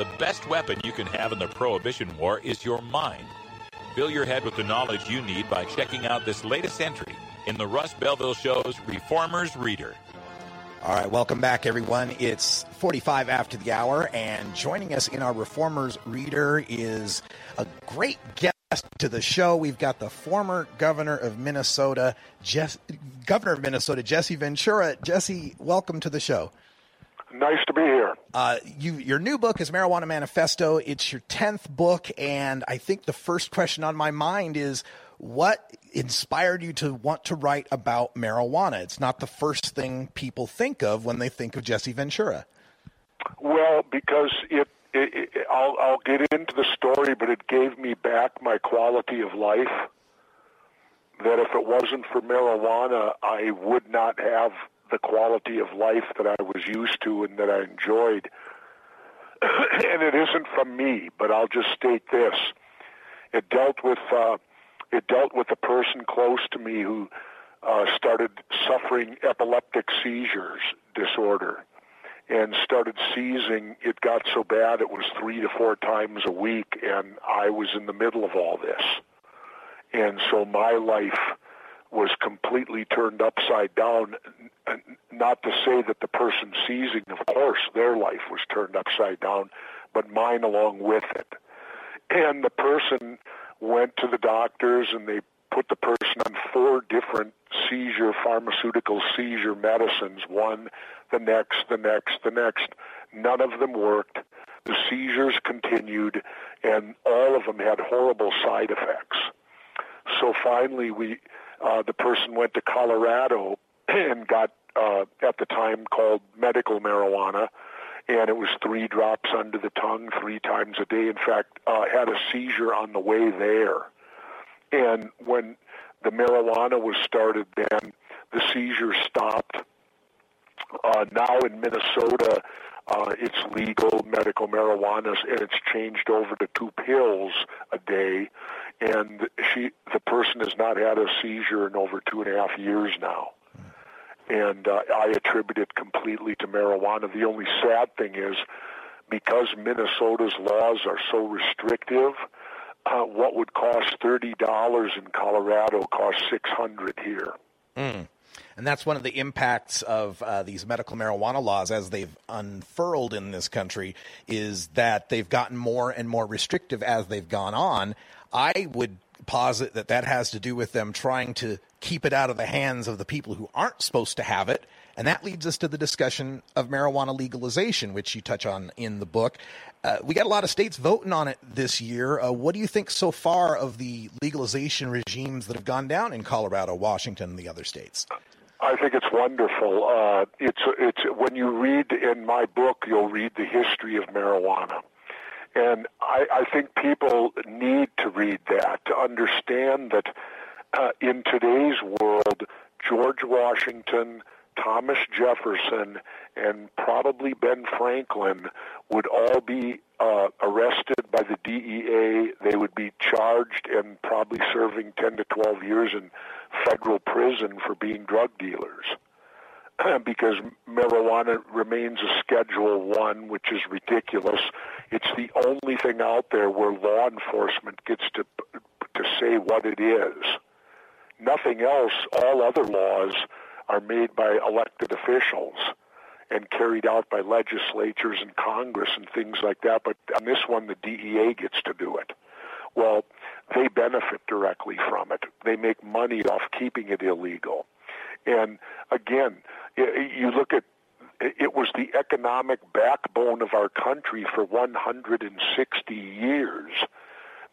The best weapon you can have in the Prohibition War is your mind. Fill your head with the knowledge you need by checking out this latest entry in the Russ Belville Show's Reformer's Reader. All right, welcome back, everyone. It's 45 after the hour, and joining us in our Reformers Reader is a great guest to the show. We've got the former governor of Minnesota, governor of Minnesota, Jesse Ventura. Jesse, welcome to the show. Nice to be here. Uh, you, your new book is Marijuana Manifesto. It's your 10th book, and I think the first question on my mind is what inspired you to want to write about marijuana? It's not the first thing people think of when they think of Jesse Ventura. Well, because it, it, it I'll, I'll get into the story, but it gave me back my quality of life. That if it wasn't for marijuana, I would not have the quality of life that I was used to and that I enjoyed. and it isn't from me, but I'll just state this: it dealt with uh, it dealt with a person close to me who uh, started suffering epileptic seizures disorder and started seizing. It got so bad it was three to four times a week, and I was in the middle of all this. And so my life was completely turned upside down. Not to say that the person seizing, of course, their life was turned upside down, but mine along with it. And the person went to the doctors and they put the person on four different seizure pharmaceutical seizure medicines one the next the next the next none of them worked the seizures continued and all of them had horrible side effects so finally we uh, the person went to colorado and got uh, at the time called medical marijuana and it was three drops under the tongue three times a day. In fact, uh, had a seizure on the way there. And when the marijuana was started, then the seizure stopped. Uh, now in Minnesota, uh, it's legal medical marijuana, and it's changed over to two pills a day. And she, the person has not had a seizure in over two and a half years now and uh, I attribute it completely to marijuana. The only sad thing is because Minnesota's laws are so restrictive, uh, what would cost thirty dollars in Colorado costs six hundred here. Mm. And that's one of the impacts of uh, these medical marijuana laws as they've unfurled in this country is that they've gotten more and more restrictive as they've gone on. I would posit that that has to do with them trying to keep it out of the hands of the people who aren't supposed to have it. And that leads us to the discussion of marijuana legalization, which you touch on in the book. Uh, we got a lot of states voting on it this year. Uh, what do you think so far of the legalization regimes that have gone down in Colorado, Washington, and the other states? I think it's wonderful. Uh, it's it's when you read in my book, you'll read the history of marijuana. And I, I think people need to read that to understand that uh, in today's world, George Washington, Thomas Jefferson, and probably Ben Franklin would all be uh, arrested by the DEA. They would be charged and probably serving 10 to 12 years in federal prison for being drug dealers. because marijuana remains a Schedule One, which is ridiculous. It's the only thing out there where law enforcement gets to to say what it is. Nothing else. All other laws are made by elected officials and carried out by legislatures and Congress and things like that. But on this one, the DEA gets to do it. Well, they benefit directly from it. They make money off keeping it illegal. And again, you look at it was the economic backbone of our country for 160 years.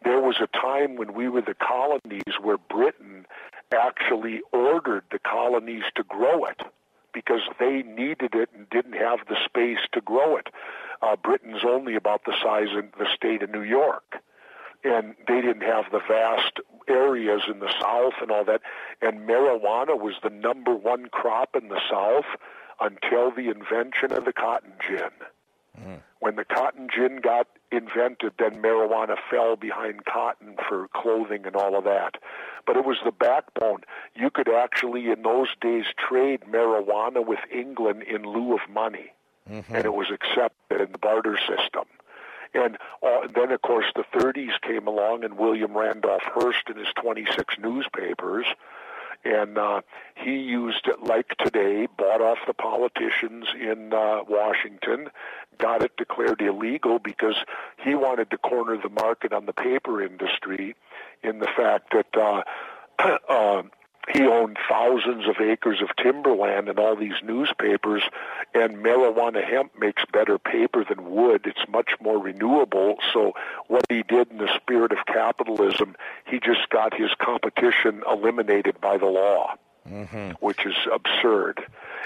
There was a time when we were the colonies where Britain actually ordered the colonies to grow it because they needed it and didn't have the space to grow it. Uh, Britain's only about the size of the state of New York and they didn't have the vast areas in the South and all that. And marijuana was the number one crop in the South until the invention of the cotton gin. Mm. When the cotton gin got invented, then marijuana fell behind cotton for clothing and all of that. But it was the backbone. You could actually, in those days, trade marijuana with England in lieu of money, mm-hmm. and it was accepted in the barter system. And uh, then, of course, the 30s came along, and William Randolph Hearst and his 26 newspapers. And uh, he used it like today, bought off the politicians in uh, Washington, got it declared illegal because he wanted to corner the market on the paper industry in the fact that uh, uh, he owned thousands of acres of timberland and all these newspapers and marijuana hemp makes better paper than wood. It's much more renewable. So what he did in the spirit of capitalism he just got his competition eliminated by the law mm-hmm. which is absurd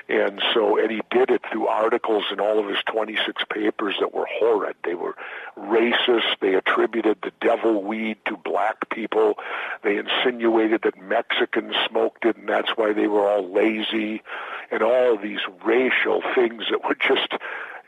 and so, and he did it through articles in all of his 26 papers that were horrid. They were racist. They attributed the devil weed to black people. They insinuated that Mexicans smoked it and that's why they were all lazy and all these racial things that were just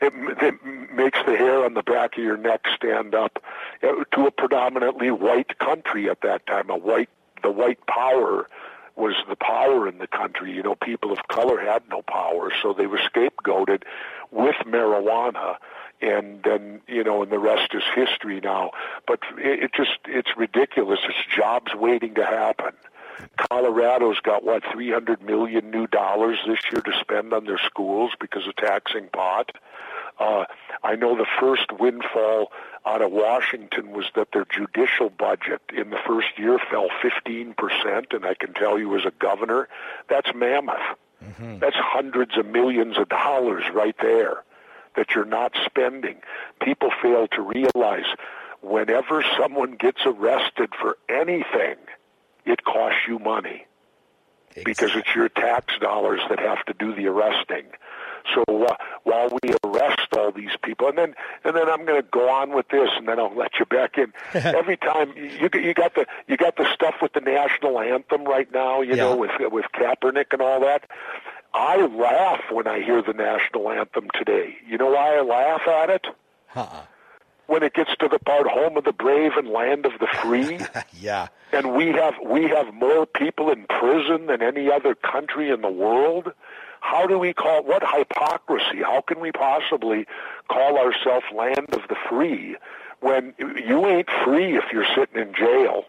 it, it makes the hair on the back of your neck stand up uh, to a predominantly white country at that time, a white the white power was the power in the country. You know, people of color had no power, so they were scapegoated with marijuana. And then, you know, and the rest is history now. But it, it just, it's ridiculous. It's jobs waiting to happen. Colorado's got what 300 million new dollars this year to spend on their schools because of taxing pot. Uh, I know the first windfall out of Washington was that their judicial budget in the first year fell 15%, and I can tell you as a governor, that's mammoth. Mm-hmm. That's hundreds of millions of dollars right there that you're not spending. People fail to realize whenever someone gets arrested for anything, it costs you money. Exactly. Because it's your tax dollars that have to do the arresting. So uh, while we arrest all these people, and then and then I'm going to go on with this, and then I'll let you back in. Every time you you got the you got the stuff with the national anthem right now, you yeah. know, with with Kaepernick and all that. I laugh when I hear the national anthem today. You know why I laugh at it? Uh-uh. When it gets to the part "Home of the Brave and Land of the Free," yeah, and we have we have more people in prison than any other country in the world how do we call what hypocrisy? How can we possibly call ourselves land of the free when you ain't free if you're sitting in jail?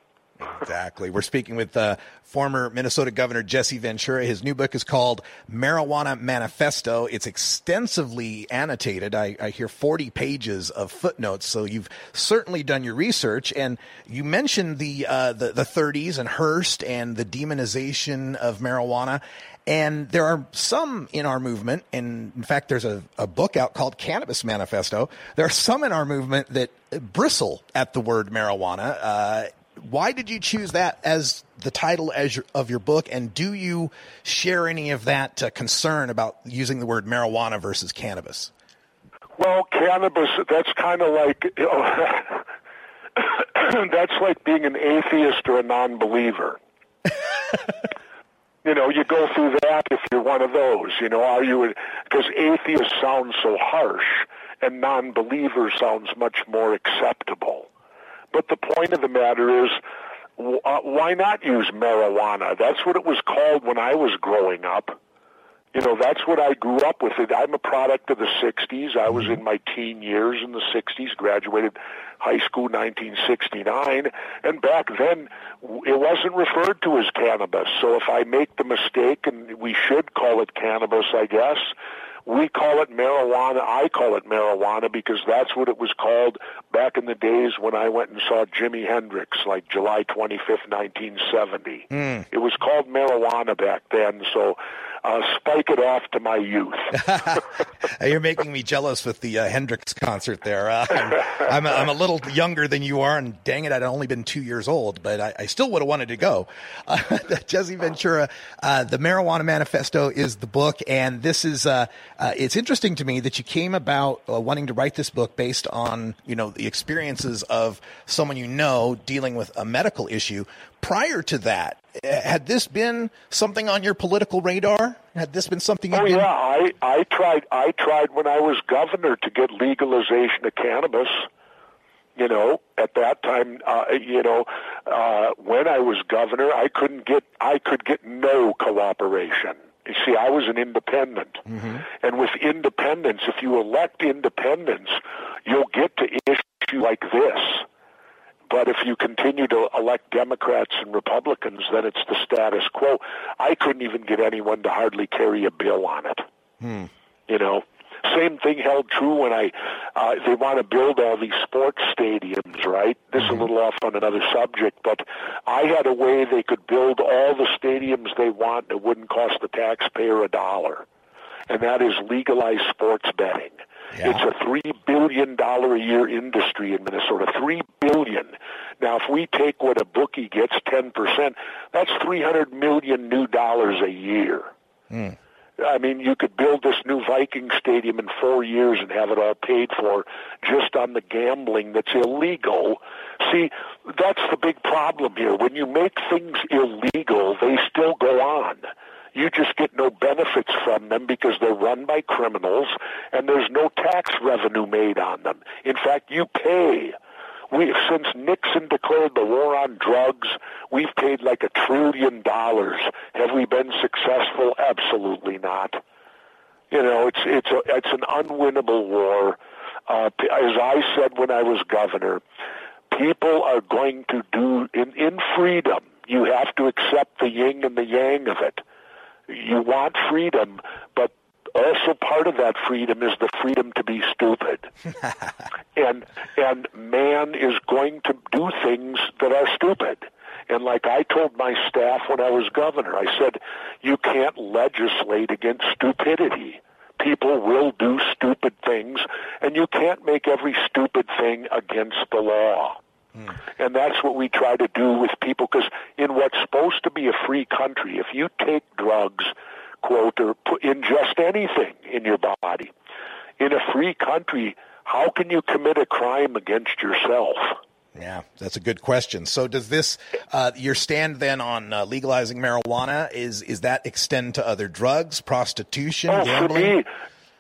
Exactly. We're speaking with uh, former Minnesota Governor Jesse Ventura. His new book is called Marijuana Manifesto. It's extensively annotated. I, I hear 40 pages of footnotes. So you've certainly done your research. And you mentioned the, uh, the, the 30s and Hearst and the demonization of marijuana. And there are some in our movement, and in fact, there's a, a book out called Cannabis Manifesto. There are some in our movement that bristle at the word marijuana. Uh, why did you choose that as the title as your, of your book? And do you share any of that uh, concern about using the word marijuana versus cannabis? Well, cannabis, that's kind of like, you know, that's like being an atheist or a non believer. you know, you go through that if you're one of those. You know, are you because atheist sounds so harsh and non-believer sounds much more acceptable. But the point of the matter is, uh, why not use marijuana? That's what it was called when I was growing up. You know, that's what I grew up with. It. I'm a product of the 60s. I was in my teen years in the 60s, graduated high school 1969, and back then it wasn't referred to as cannabis. So if I make the mistake, and we should call it cannabis, I guess, we call it marijuana. I call it marijuana because that's what it was called back in the days when I went and saw Jimi Hendrix, like July 25th, 1970. Mm. It was called marijuana back then. So uh, spike it off to my youth. You're making me jealous with the uh, Hendrix concert there. Uh, I'm, I'm, a, I'm, a little younger than you are, and dang it, I'd only been two years old, but I, I still would have wanted to go. Uh, Jesse Ventura, uh, the Marijuana Manifesto is the book, and this is uh, it's interesting to me that you came about wanting to write this book based on you know the experiences of someone you know dealing with a medical issue. Prior to that, had this been something on your political radar? Had this been something? Oh been... yeah, I I tried I tried when I was governor to get legalization of cannabis. You know, at that time, uh, you know, uh, when I was governor, I couldn't get I could get no cooperation. You see, I was an independent, mm-hmm. and with independence, if you elect independence, you'll get to issue issue like this. But if you continue to elect Democrats and Republicans, then it's the status quo. I couldn't even get anyone to hardly carry a bill on it. Hmm. You know, same thing held true when I uh, they want to build all these sports stadiums, right? This is a little off on another subject, but I had a way they could build all the stadiums they want. and It wouldn't cost the taxpayer a dollar, and that is legalize sports betting. Yeah. It's a three billion dollar a year industry in Minnesota. Three billion. Now, if we take what a bookie gets, ten percent, that's three hundred million new dollars a year. Hmm. I mean, you could build this new Viking stadium in four years and have it all paid for just on the gambling that's illegal. See, that's the big problem here. When you make things illegal, they still go on. You just get no benefits from them because they're run by criminals and there's no tax revenue made on them. In fact, you pay. We, since Nixon declared the war on drugs, we've paid like a trillion dollars. Have we been successful? Absolutely not. You know, it's it's a, it's an unwinnable war. Uh, as I said when I was governor, people are going to do in in freedom. You have to accept the yin and the yang of it. You want freedom, but also part of that freedom is the freedom to be stupid. and and man is going to do things that are stupid. And like I told my staff when I was governor, I said, you can't legislate against stupidity. People will do stupid things, and you can't make every stupid thing against the law. And that's what we try to do with people because in what's supposed to be a free country, if you take drugs, quote, or put, ingest anything in your body, in a free country, how can you commit a crime against yourself? Yeah, that's a good question. So, does this uh, your stand then on uh, legalizing marijuana is is that extend to other drugs, prostitution, Oh, for gambling? me,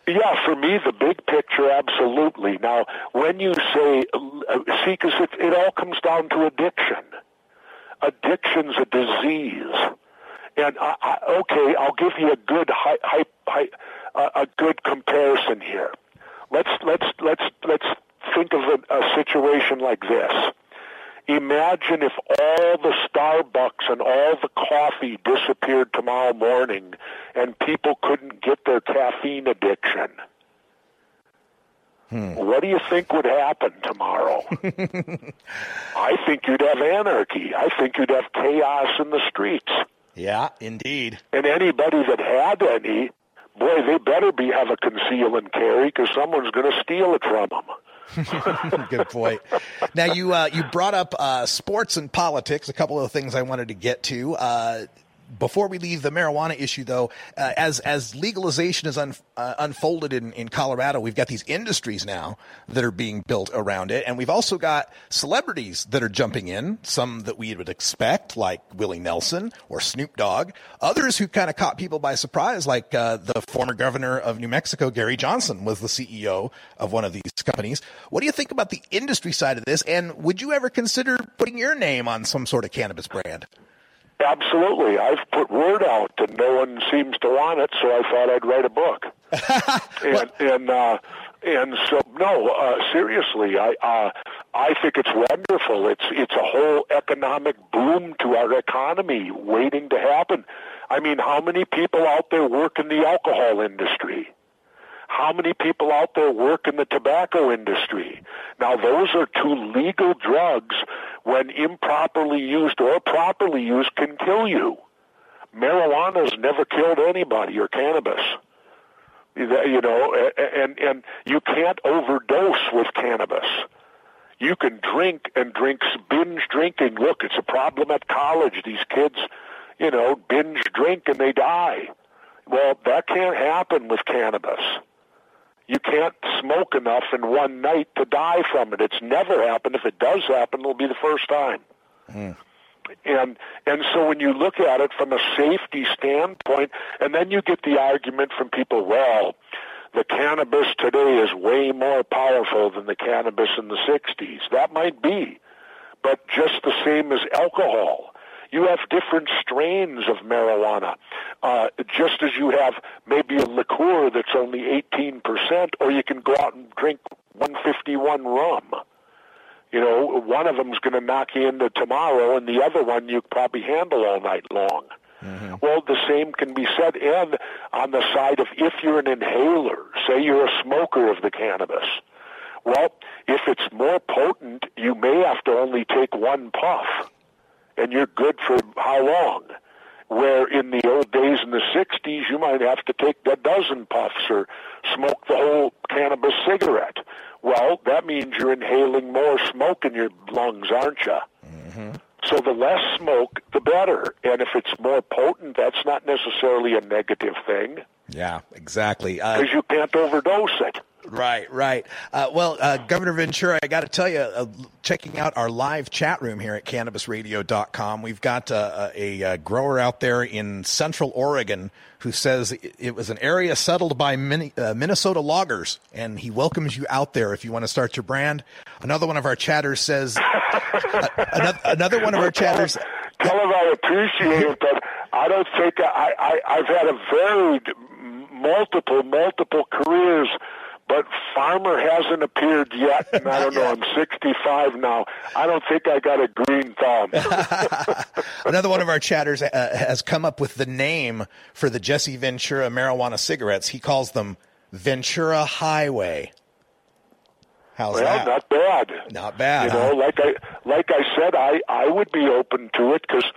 yeah, for me, the big picture, absolutely. Now, when you say, uh, it, it all comes down to addiction. Addiction's a disease. And I, I, okay, I'll give you a good hi, hi, hi, uh, a good comparison here. Let's let's let's let's think of a, a situation like this. Imagine if all the Starbucks and all the coffee disappeared tomorrow morning and people couldn't get their caffeine addiction. Hmm. What do you think would happen tomorrow? I think you'd have anarchy. I think you'd have chaos in the streets. Yeah, indeed. And anybody that had any, boy, they better be have a conceal and carry because someone's going to steal it from them. Good point. Now you uh, you brought up uh, sports and politics. A couple of things I wanted to get to. Uh, before we leave the marijuana issue, though, uh, as as legalization is un, uh, unfolded in, in Colorado, we've got these industries now that are being built around it, and we've also got celebrities that are jumping in. Some that we would expect, like Willie Nelson or Snoop Dogg. Others who kind of caught people by surprise, like uh, the former governor of New Mexico, Gary Johnson, was the CEO of one of these companies. What do you think about the industry side of this? And would you ever consider putting your name on some sort of cannabis brand? Absolutely. I've put word out and no one seems to want it, so I thought I'd write a book. and and uh and so no, uh seriously, I uh I think it's wonderful. It's it's a whole economic boom to our economy waiting to happen. I mean, how many people out there work in the alcohol industry? How many people out there work in the tobacco industry? Now, those are two legal drugs when improperly used or properly used can kill you. Marijuana's never killed anybody or cannabis. You know, and, and you can't overdose with cannabis. You can drink and drink binge drinking. Look, it's a problem at college. These kids, you know, binge drink and they die. Well, that can't happen with cannabis. You can't smoke enough in one night to die from it. It's never happened. If it does happen, it'll be the first time. Hmm. And and so when you look at it from a safety standpoint, and then you get the argument from people, well, the cannabis today is way more powerful than the cannabis in the 60s. That might be, but just the same as alcohol. You have different strains of marijuana, uh, just as you have maybe a liqueur that's only 18%, or you can go out and drink 151 rum. You know, one of them's going to knock you into tomorrow, and the other one you probably handle all night long. Mm-hmm. Well, the same can be said, and on the side of if you're an inhaler, say you're a smoker of the cannabis. Well, if it's more potent, you may have to only take one puff, and you're good for how long? Where in the old days in the 60s, you might have to take a dozen puffs or smoke the whole cannabis cigarette. Well, that means you're inhaling more smoke in your lungs, aren't you? Mm-hmm. So the less smoke, the better. And if it's more potent, that's not necessarily a negative thing. Yeah, exactly. Because uh, you can't overdose it. Right, right. Uh, well, uh, Governor Ventura, I got to tell you, uh, checking out our live chat room here at cannabisradio.com, we've got uh, a, a, grower out there in central Oregon who says it was an area settled by mini, uh, Minnesota loggers, and he welcomes you out there if you want to start your brand. Another one of our chatters says, another, another, one of our chatters. Tell him I appreciate it, but I don't think I, I, I've had a varied, multiple, multiple careers but Farmer hasn't appeared yet, and I don't know. I'm 65 now. I don't think I got a green thumb. Another one of our chatters uh, has come up with the name for the Jesse Ventura marijuana cigarettes. He calls them Ventura Highway. How's well, that? not bad. Not bad. You huh? know, like I like I said, I I would be open to it because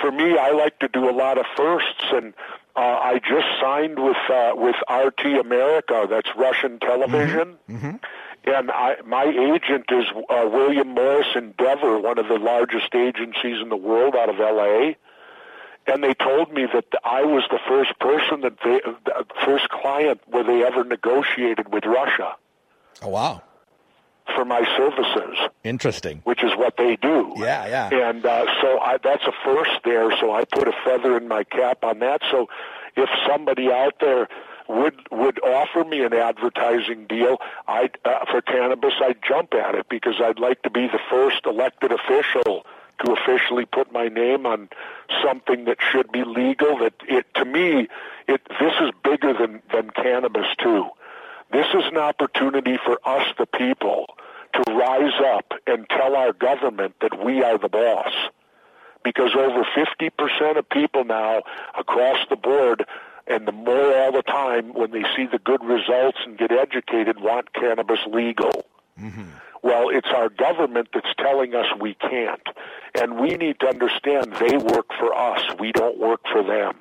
for me, I like to do a lot of firsts, and uh, I just signed with uh, with RT America. That's Russian television. Mm-hmm. Mm-hmm. And I, my agent is uh, William Morris Endeavor, one of the largest agencies in the world out of L.A. And they told me that I was the first person that they, the first client where they ever negotiated with Russia. Oh wow! For my services. Interesting. Which is what they do. Yeah, yeah. And uh, so I, that's a first there. So I put a feather in my cap on that. So if somebody out there would would offer me an advertising deal, I uh, for cannabis, I'd jump at it because I'd like to be the first elected official to officially put my name on something that should be legal. That it to me, it this is bigger than than cannabis too. This is an opportunity for us, the people, to rise up and tell our government that we are the boss. Because over 50% of people now across the board, and the more all the time when they see the good results and get educated, want cannabis legal. Mm-hmm. Well, it's our government that's telling us we can't. And we need to understand they work for us. We don't work for them.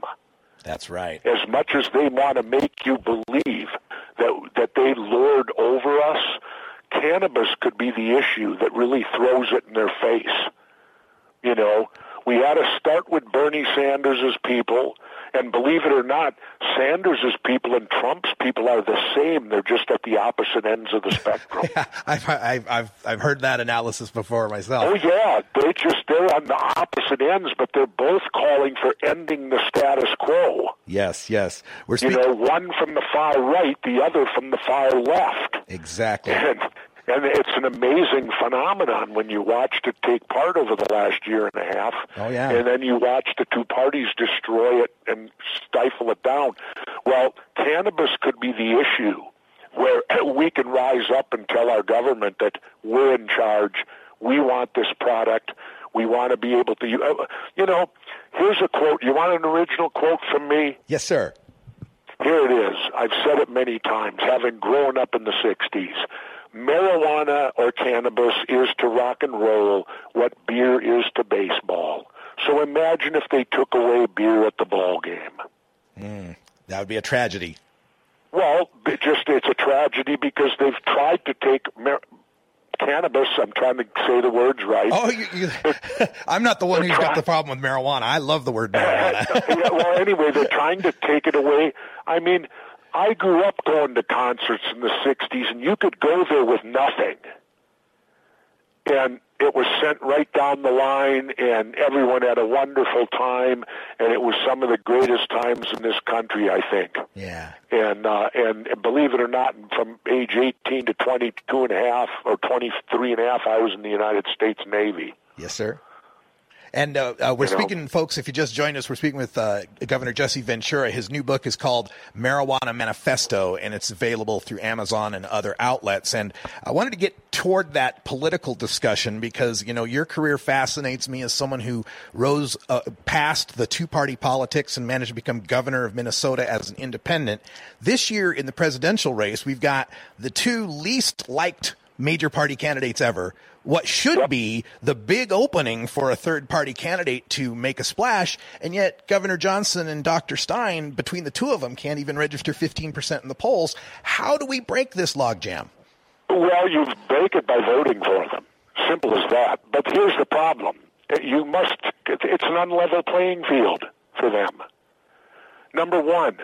That's right. As much as they want to make you believe that that they lord over us, cannabis could be the issue that really throws it in their face. You know, we had to start with Bernie Sanders' people and believe it or not, Sanders' people and Trump's people are the same. They're just at the opposite ends of the spectrum. yeah, I've, I've, I've, I've heard that analysis before myself. Oh, yeah. They just, they're on the opposite ends, but they're both calling for ending the status quo. Yes, yes. We're speak- you know, one from the far right, the other from the far left. Exactly. And and it's an amazing phenomenon when you watched it take part over the last year and a half. Oh yeah. And then you watch the two parties destroy it and stifle it down. Well, cannabis could be the issue where we can rise up and tell our government that we're in charge. We want this product. We want to be able to, uh, you know, here's a quote. You want an original quote from me? Yes, sir. Here it is. I've said it many times, having grown up in the 60s marijuana or cannabis is to rock and roll what beer is to baseball. So imagine if they took away beer at the ball game. Mm, that would be a tragedy. Well, it just it's a tragedy because they've tried to take mar- cannabis. I'm trying to say the words right. Oh, you, you, I'm not the one who's try- got the problem with marijuana. I love the word marijuana. yeah, well, anyway, they're trying to take it away. I mean, I grew up going to concerts in the 60s, and you could go there with nothing. And it was sent right down the line, and everyone had a wonderful time, and it was some of the greatest times in this country, I think. Yeah. And uh, and believe it or not, from age 18 to 22 and a half or 23 and a half, I was in the United States Navy. Yes, sir. And uh, uh, we're you speaking, know? folks, if you just joined us, we're speaking with uh, Governor Jesse Ventura. His new book is called Marijuana Manifesto, and it's available through Amazon and other outlets. And I wanted to get toward that political discussion because, you know, your career fascinates me as someone who rose uh, past the two party politics and managed to become governor of Minnesota as an independent. This year in the presidential race, we've got the two least liked major party candidates ever. What should be the big opening for a third party candidate to make a splash, and yet Governor Johnson and Dr. Stein, between the two of them, can't even register 15% in the polls. How do we break this logjam? Well, you break it by voting for them. Simple as that. But here's the problem. You must, it's an unlevel playing field for them. Number one,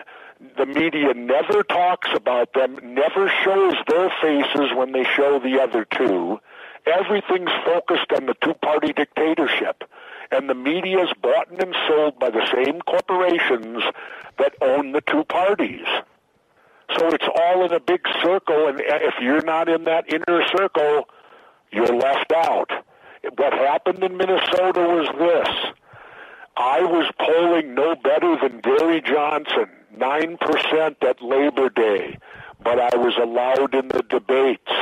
the media never talks about them, never shows their faces when they show the other two. Everything's focused on the two-party dictatorship. And the media is bought and sold by the same corporations that own the two parties. So it's all in a big circle, and if you're not in that inner circle, you're left out. What happened in Minnesota was this. I was polling no better than Gary Johnson 9% at Labor Day, but I was allowed in the debates.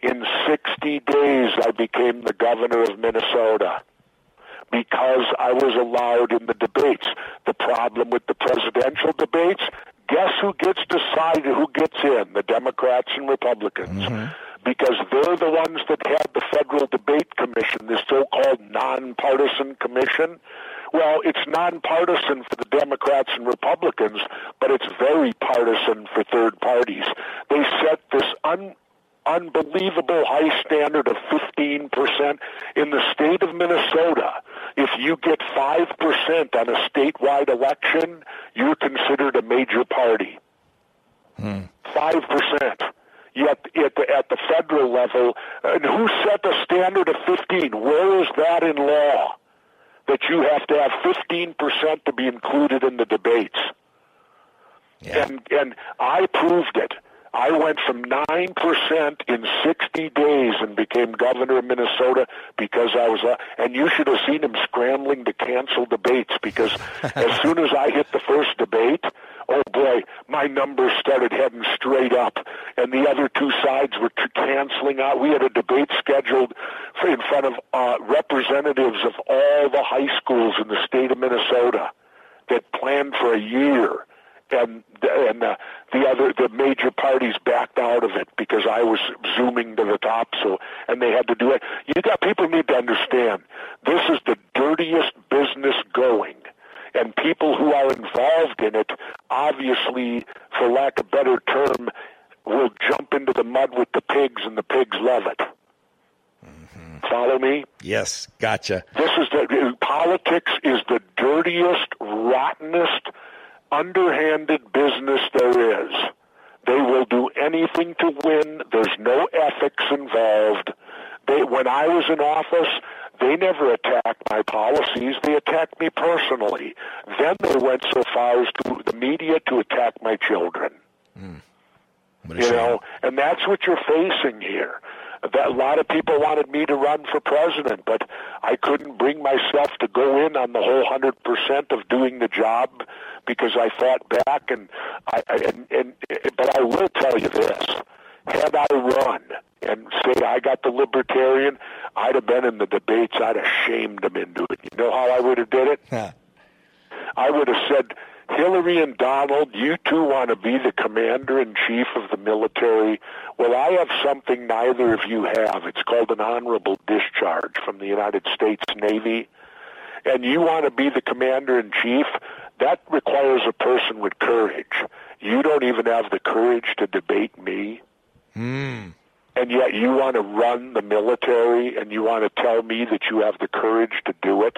In 60 days, I became the governor of Minnesota because I was allowed in the debates. The problem with the presidential debates, guess who gets decided who gets in? The Democrats and Republicans. Mm-hmm. Because they're the ones that had the Federal Debate Commission, this so-called nonpartisan commission well, it's nonpartisan for the Democrats and Republicans, but it's very partisan for third parties. They set this un- unbelievable high standard of 15% in the state of Minnesota. If you get 5% on a statewide election, you're considered a major party. Hmm. 5%. Yet at the, at the federal level, and who set the standard of 15? Where is that in law? that you have to have 15% to be included in the debates. Yeah. And, and I proved it. I went from 9% in 60 days and became governor of Minnesota because I was, uh, and you should have seen him scrambling to cancel debates because as soon as I hit the first debate, oh boy, my numbers started heading straight up, and the other two sides were canceling out. We had a debate scheduled in front of uh, representatives of all the high schools in the state of Minnesota that planned for a year and and uh, the other the major parties backed out of it because I was zooming to the top. So and they had to do it. You got people need to understand this is the dirtiest business going and people who are involved in it, obviously, for lack of better term, will jump into the mud with the pigs, and the pigs love it. Mm-hmm. Follow me? Yes, gotcha. This is the politics is the dirtiest, rottenest, underhanded business there is. They will do anything to win. There's no ethics involved. They, when I was in office, they never attacked my policies. They attacked me personally. Then they went so far as to the media to attack my children. Mm. You know, and that's what you're facing here. That a lot of people wanted me to run for president, but I couldn't bring myself to go in on the whole hundred percent of doing the job because I fought back. And I and, and but I will tell you this: had I run and say I got the libertarian, I'd have been in the debates. I'd have shamed them into it. You know how I would have did it? I would have said, Hillary and Donald, you two want to be the commander in chief of the military. Well, I have something neither of you have. It's called an honorable discharge from the United States Navy. And you want to be the commander in chief? That requires a person with courage. You don't even have the courage to debate me. Mm and yet you want to run the military and you want to tell me that you have the courage to do it?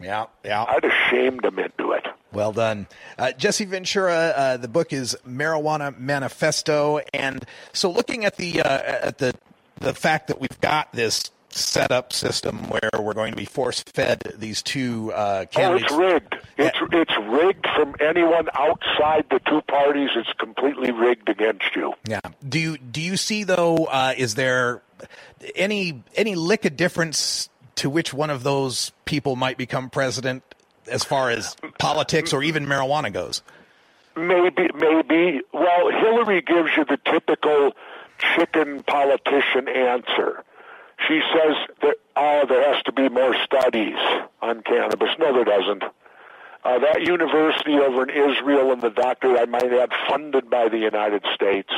Yeah, yeah. I'd have shamed them into it. Well done. Uh, Jesse Ventura, uh, the book is Marijuana Manifesto. And so looking at the, uh, at the, the fact that we've got this setup system where we're going to be force fed these two uh, candidates. Oh, it's rigged. It's yeah. it's rigged from anyone outside the two parties. It's completely rigged against you. Yeah. Do you do you see though? Uh, is there any any lick of difference to which one of those people might become president as far as politics or even marijuana goes? Maybe, maybe. Well, Hillary gives you the typical chicken politician answer. She says that oh, there has to be more studies on cannabis. No, there doesn't. Uh, that university over in Israel and the doctor, I might add, funded by the United States,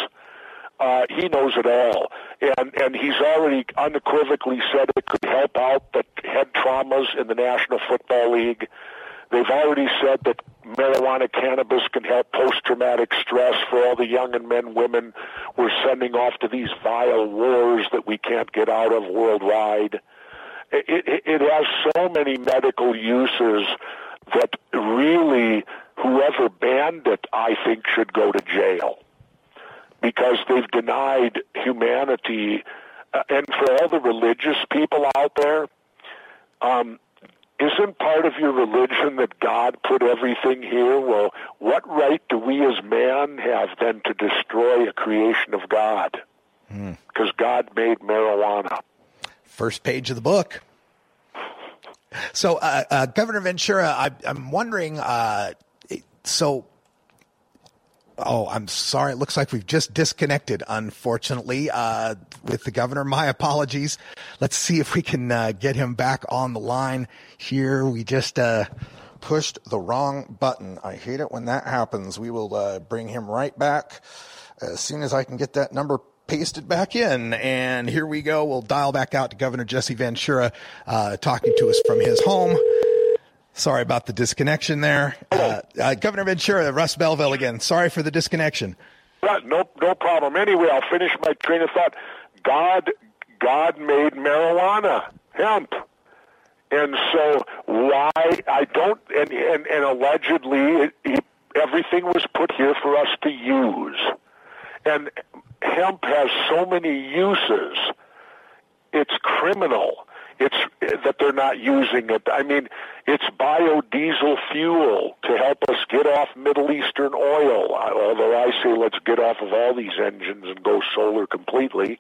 uh, he knows it all. And, and he's already unequivocally said it could help out the head traumas in the National Football League. They've already said that marijuana cannabis can help post-traumatic stress for all the young and men, women we're sending off to these vile wars that we can't get out of worldwide. It, it, it has so many medical uses that really whoever banned it, I think, should go to jail because they've denied humanity. Uh, and for all the religious people out there, um, isn't part of your religion that God put everything here? Well, what right do we as man have then to destroy a creation of God? Because mm. God made marijuana. First page of the book. So, uh, uh, Governor Ventura, I, am wondering. Uh, so, oh, I'm sorry. It looks like we've just disconnected, unfortunately, uh, with the governor. My apologies. Let's see if we can uh, get him back on the line here. We just uh, pushed the wrong button. I hate it when that happens. We will bring him right back as soon as I can get that number pasted back in. And here we go. We'll dial back out to Governor Jesse Ventura uh, talking to us from his home. Sorry about the disconnection there. Uh, uh, Governor Ventura, Russ Belville again. Sorry for the disconnection. No, no problem. Anyway, I'll finish my train of thought. God, God made marijuana, hemp. And so why I don't and and, and allegedly it, it, everything was put here for us to use. And hemp has so many uses. It's criminal. It's that they're not using it. I mean, it's biodiesel fuel to help us get off Middle Eastern oil. Although I say let's get off of all these engines and go solar completely.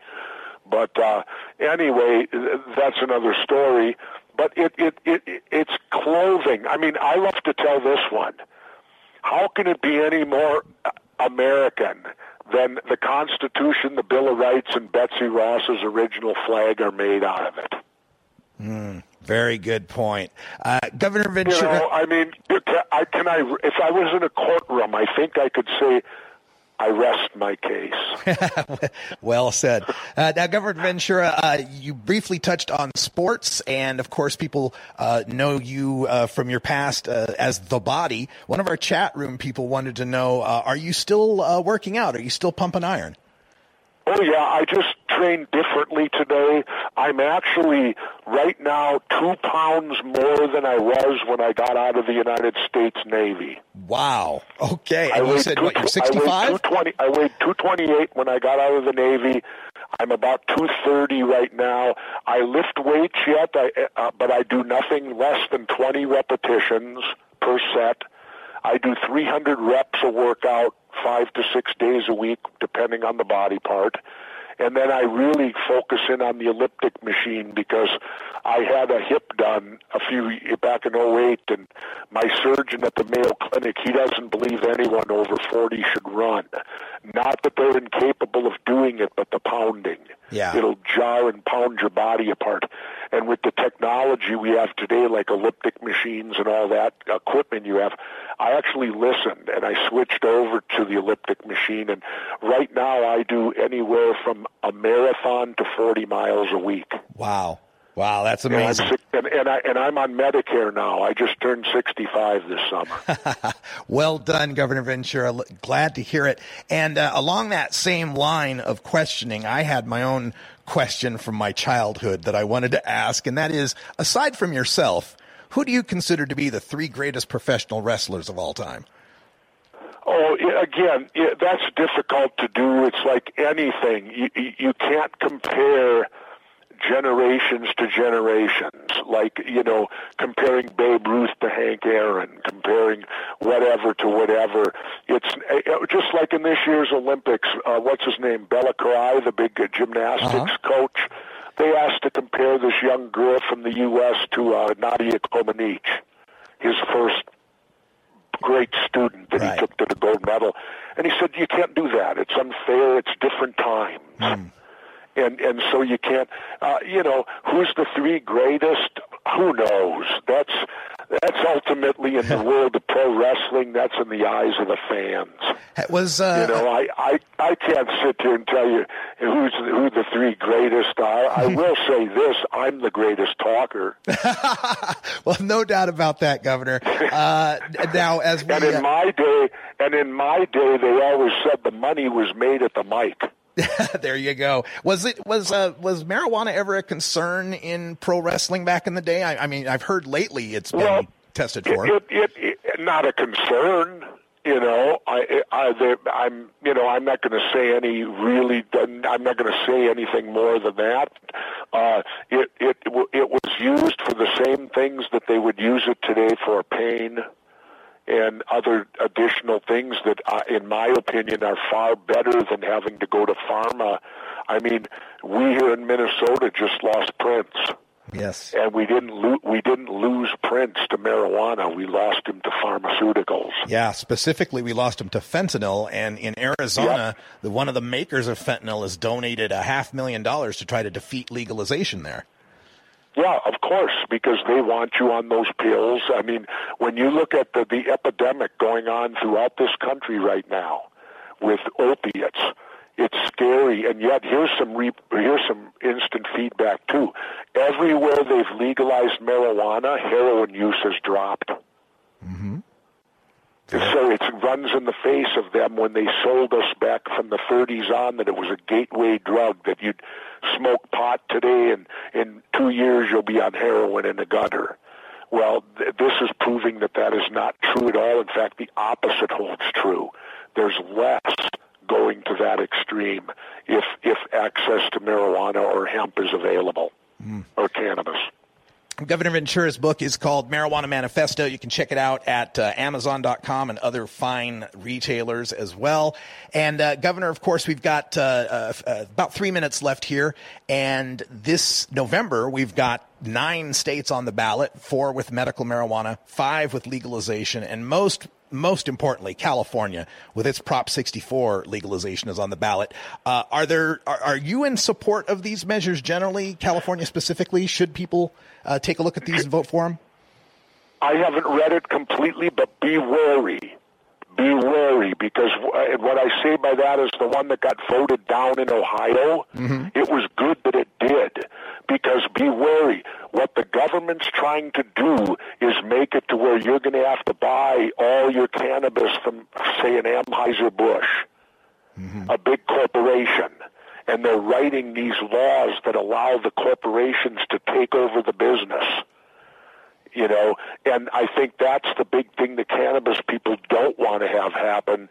But uh, anyway, that's another story. But it, it, it, it's clothing. I mean, I love to tell this one. How can it be any more American then the Constitution, the Bill of Rights, and Betsy Ross's original flag are made out of it. Mm, very good point, uh, Governor Ventura. You know, I mean, I, can I? If I was in a courtroom, I think I could say I rest my case. well said. Uh, now, Governor Ventura, uh, you briefly touched on sports, and of course, people uh, know you uh, from your past uh, as the body. One of our chat room people wanted to know: uh, Are you still working out? Are you still pumping iron? Oh yeah, I just trained differently today. I'm actually right now two pounds more than I was when I got out of the United States Navy. Wow. Okay. And I you said two, what? You're 65. I weighed 220. I weighed 228 when I got out of the Navy. I'm about 230 right now. I lift weights yet, I, uh, but I do nothing less than 20 repetitions per set. I do 300 reps a workout five to six days a week, depending on the body part. And then I really focus in on the elliptic machine because I had a hip done a few back in 08 and my surgeon at the Mayo Clinic, he doesn't believe anyone over 40 should run. Not that they're incapable of doing it, but the pounding. Yeah. It'll jar and pound your body apart. And with the technology we have today, like elliptic machines and all that equipment you have, I actually listened and I switched over to the elliptic machine. And right now I do anywhere from a marathon to 40 miles a week. Wow. Wow, that's amazing. And, and, I, and I'm on Medicare now. I just turned 65 this summer. well done, Governor Ventura. Glad to hear it. And uh, along that same line of questioning, I had my own question from my childhood that I wanted to ask, and that is aside from yourself, who do you consider to be the three greatest professional wrestlers of all time? Oh, again, that's difficult to do. It's like anything. You, you can't compare generations to generations, like, you know, comparing Babe Ruth to Hank Aaron, comparing whatever to whatever. It's uh, just like in this year's Olympics, uh, what's his name? Bela Karolyi, the big uh, gymnastics uh-huh. coach. they asked to compare this young girl from the U.S. to uh, Nadia Comaneci, his first great student that Right. he took to the gold medal. And he said, you can't do that. It's unfair. It's different times. And and so you can't, uh, you know, who's the three greatest? Who knows? That's that's ultimately in the world of pro wrestling. That's in the eyes of the fans. Was uh, You know, I, I, I can't sit here and tell you who's who the three greatest are. I will say this: I'm the greatest talker. well, no doubt about that, Governor. Uh, now, as we And in uh, my day, and in my day, they always said the money was made at the mic. there you go. Was it was uh, was marijuana ever a concern in pro wrestling back in the day? I, I mean, I've heard lately it's been Well, tested It, for. it, it, it, not a concern. You know, I, I, there, I'm, you know, I'm not going to say any really. I'm not going to say anything more than that. Uh, it, it, it was used for the same things that they would use it today for pain and other additional things that, uh, in my opinion, are far better than having to go to pharma. I mean, we here in Minnesota just lost Prince yes. and we didn't lo- we didn't lose Prince to marijuana. We lost him to pharmaceuticals. Yeah, specifically, we lost him to fentanyl, and in Arizona, the one of the makers of fentanyl has donated a half million dollars to try to defeat legalization there. Yeah, of course, because they want you on those pills. I mean, when you look at the, the epidemic going on throughout this country right now with opiates, it's scary. And yet, here's some re- here's some instant feedback too. Everywhere they've legalized marijuana, heroin use has dropped. Mm-hmm. So it runs in the face of them when they sold us back from the 30s on that it was a gateway drug that you'd smoke pot today and in two years you'll be on heroin in the gutter. Well, th- this is proving that that is not true at all. In fact, the opposite holds true. There's less going to that extreme if if access to marijuana or hemp is available hmm. or cannabis. Governor Ventura's book is called Marijuana Manifesto. You can check it out at uh, Amazon.com and other fine retailers as well. And uh, Governor, of course, we've got uh, uh, uh, about three minutes left here. And this November, we've got nine states on the ballot: four with medical marijuana, five with legalization, and most most importantly, California, with its Prop 64 legalization, is on the ballot. Uh, are there? Are, are you in support of these measures generally? California specifically? Should people uh, take a look at these and vote for them? I haven't read it completely, but be wary. Be wary because uh, what I say by that is the one that got voted down in Ohio, it was good that it did because be wary. What the government's trying to do is make it to where you're going to have to buy all your cannabis from, say, an Anheuser-Busch, mm-hmm. a big corporation. And they're writing these laws that allow the corporations to take over the business you know and i think that's the big thing the cannabis people don't want to have happen.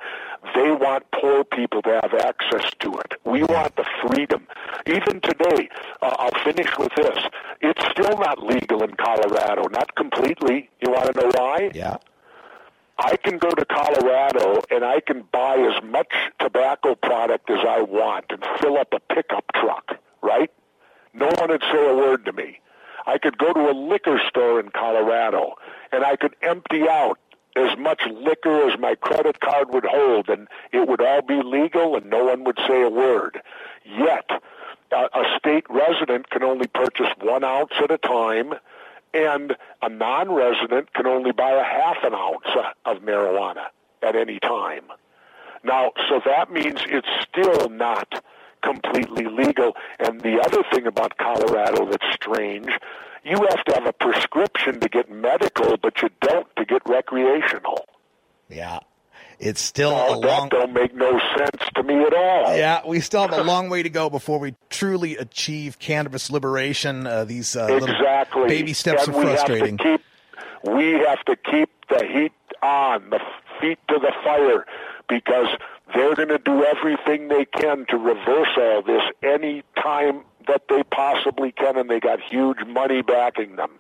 They want poor people to have access to it. We want the freedom. Even today uh, i'll finish with this. It's still not legal in colorado. Not completely. You want to know why? Yeah. I can go to Colorado and I can buy as much tobacco product as I want and fill up a pickup truck, right? No one would say a word to me. I could go to a liquor store in Colorado and I could empty out as much liquor as my credit card would hold and it would all be legal and no one would say a word. Yet, a, a state resident can only purchase one ounce at a time and a non-resident can only buy a half an ounce of marijuana at any time. Now, so that means it's still not completely legal. And the other thing about Colorado that's strange, you have to have a prescription to get medical, but you don't to get recreational. Yeah. It's still Well, a that don't make no sense to me at all. Yeah, we still have a long way to go before we truly achieve cannabis liberation. Uh, these uh, little exactly. baby steps and are frustrating. Have keep, we have to keep the heat on, the feet to the fire, because they're going to do everything they can to reverse all this any time that they possibly can, and they got huge money backing them.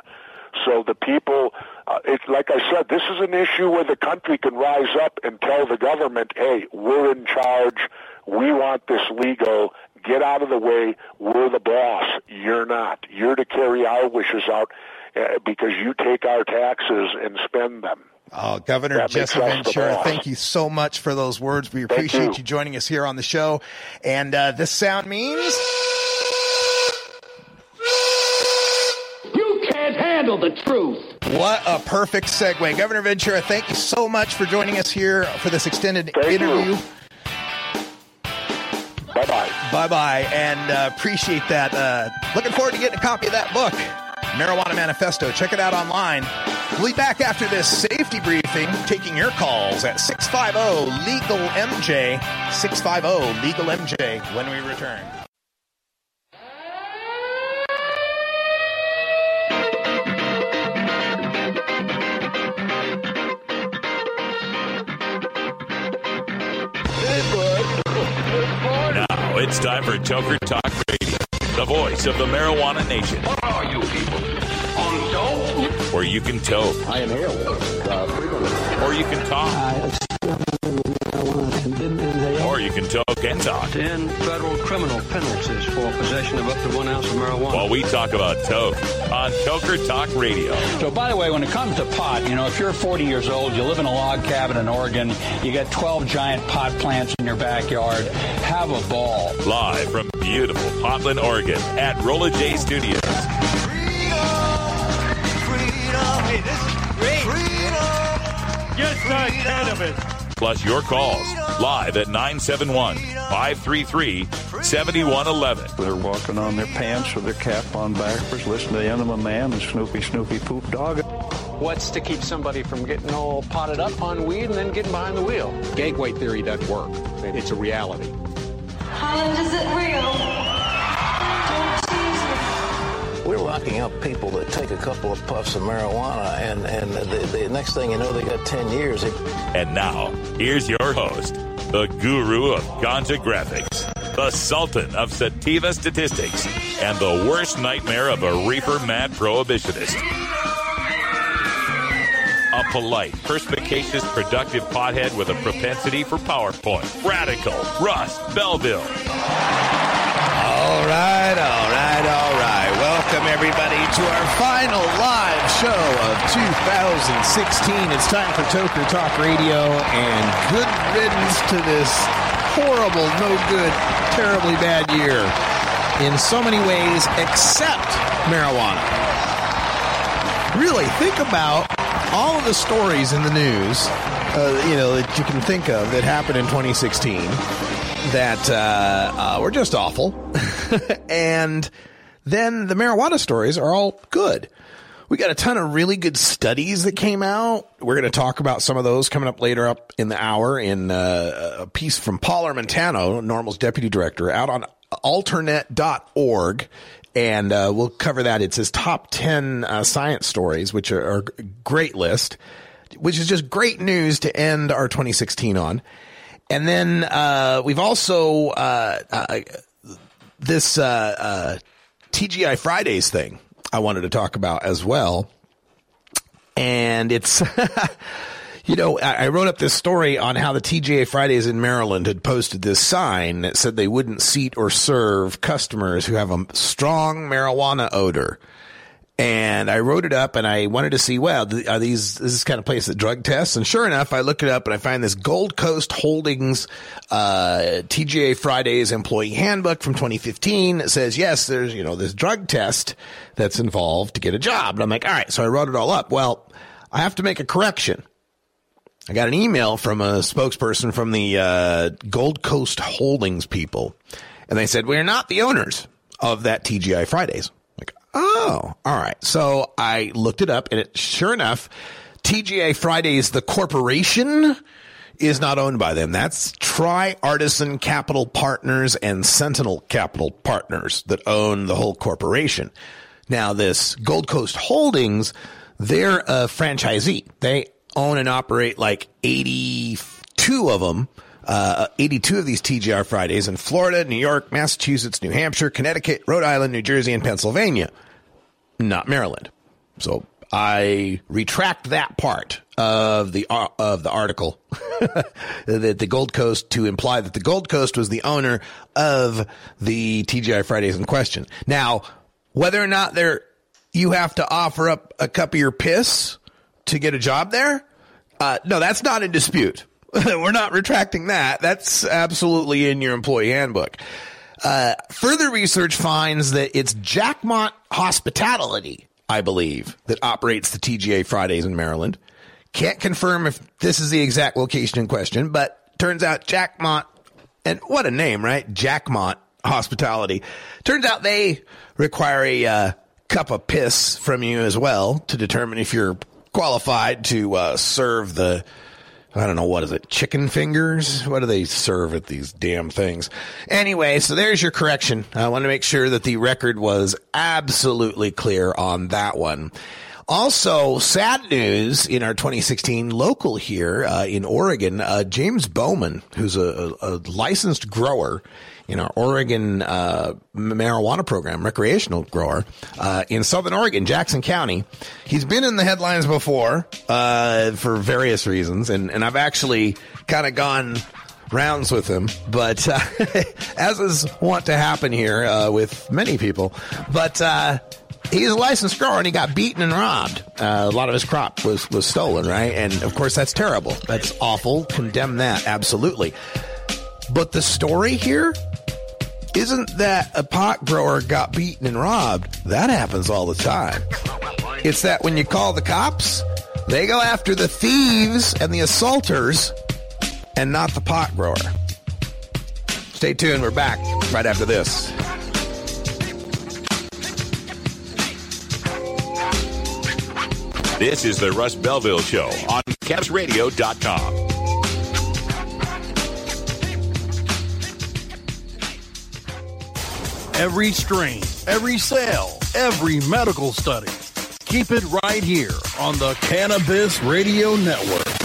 So the people, uh, it's like I said, this is an issue where the country can rise up and tell the government, "Hey, we're in charge. we want this legal. Get out of the way. We're the boss. You're not. You're to carry our wishes out uh, because you take our taxes and spend them. Oh, Governor That Jesse Ventura, thank you so much for those words. We appreciate you. you. joining us here on the show. And uh, this sound means You can't handle the truth. what a perfect segue. Governor Ventura, thank you so much for joining us here for this extended Thank you. interview. Bye bye. Bye bye, and uh, appreciate that. Uh, looking forward to getting a copy of that book, Marijuana Manifesto. Check it out online. We'll be back after this safety briefing, taking your calls at 650 Legal MJ, 650 Legal MJ when we return. Now it's time for Toker Talk Radio, the voice of the marijuana nation, What Are you people on dope? where you can toke I inhale uh, frequently. or you can talk or you can toke and talk. 10 federal criminal penalties for possession of up to one ounce of marijuana. While we talk about toke on Toker Talk Radio. So, by the way, when it comes to pot, you know, if you're 40 years old, you live in a log cabin in Oregon, you got 12 giant pot plants in your backyard, have a ball. Live from beautiful Portland, Oregon at Rolla J Studios. Plus your calls live at 971 533 7111. They're walking on their pants with their cap on backwards, listening to the Enema Man and Snoopy Snoopy Poop Dog. What's to keep somebody from getting all potted up on weed and then getting behind the wheel? Gateway theory doesn't work. It's a reality. Holland, is it real? Don't tease me. We're locking up people that take a couple of puffs of marijuana, and, and the, the next thing you know, they got 10 years. And now, here's your host, the guru of ganja graphics, the sultan of sativa statistics, and the worst nightmare of a reefer mad prohibitionist. A polite, perspicacious, productive pothead with a propensity for PowerPoint. Radical, Russ Belville. All right, all right, all right. Welcome, everybody, to our final live show of 2016. It's time for Toker Talk Radio, and good riddance to this horrible, no good, terribly bad year in so many ways, except marijuana. Really, think about all of the stories in the news, uh, you know, that you can think of that happened in 2016 that uh, uh, were just awful. and then the marijuana stories are all good. We got a ton of really good studies that came out. We're going to talk about some of those coming up later up in the hour in uh, a piece from Paul Armentano, NORML's deputy director, out on alternet.org. And uh, we'll cover that. It's his top 10 uh, science stories, which are, are a great list, which is just great news to end our 2016 on. And then uh, we've also uh, uh, this uh, TGI Fridays thing I wanted to talk about as well. And it's, you know, I, I wrote up this story on how the TGI Fridays in Maryland had posted this sign that said they wouldn't seat or serve customers who have a strong marijuana odor. And I wrote it up and I wanted to see, well, are these, is this kind of place that drug tests? And sure enough, I look it up and I find this Gold Coast Holdings, uh, TGI Fridays employee handbook from 2015 that says, yes, there's, you know, this drug test that's involved to get a job. And I'm like, all right. So I wrote it all up. Well, I have to make a correction. I got an email from a spokesperson from the, uh, Gold Coast Holdings people. And they said, we're not the owners of that TGI Fridays. Like, oh, all right. So I looked it up and it, sure enough, TGI Fridays, the corporation is not owned by them. That's TriArtisan Capital Partners and Sentinel Capital Partners that own the whole corporation. Now this Gold Coast Holdings, they're a franchisee. They own and operate like 82 of them. Uh, 82 of these TGI Fridays in Florida, New York, Massachusetts, New Hampshire, Connecticut, Rhode Island, New Jersey, and Pennsylvania not Maryland. So I retract that part of the uh, of the article that the Gold Coast to imply that the Gold Coast was the owner of the TGI Fridays in question. Now, whether or not there you have to offer up a cup of your piss to get a job there, uh, no, that's not in dispute. We're not retracting that. That's absolutely in your employee handbook. Uh, further research finds that it's Jackmont Hospitality, I believe, that operates the TGI Fridays in Maryland. Can't confirm if this is the exact location in question, but turns out Jackmont, and what a name, right? Jackmont Hospitality. Turns out they require a uh, cup of piss from you as well to determine if you're qualified to uh, serve the I don't know what is it, chicken fingers? What do they serve at these damn things? Anyway, so there's your correction. I want to make sure that the record was absolutely clear on that one. Also, sad news in our 2016 local here uh, in Oregon. Uh, James Bowman, who's a, a, a licensed grower in our Oregon uh, marijuana program, recreational grower uh, in Southern Oregon, Jackson County. He's been in the headlines before uh, for various reasons, and, and I've actually kind of gone rounds with him, but uh, as is wont to happen here uh, with many people, but. Uh, he's a licensed grower and he got beaten and robbed. Uh, a lot of his crop was, was stolen, right? And of course, that's terrible. That's awful. Condemn that. Absolutely. But the story here isn't that a pot grower got beaten and robbed. That happens all the time. It's that when you call the cops, they go after the thieves and the assaulters and not the pot grower. Stay tuned. We're back right after this. This is the Russ Belville Show on CapsRadio.com. Every strain, every sale, every medical study. Keep it right here on the Cannabis Radio Network.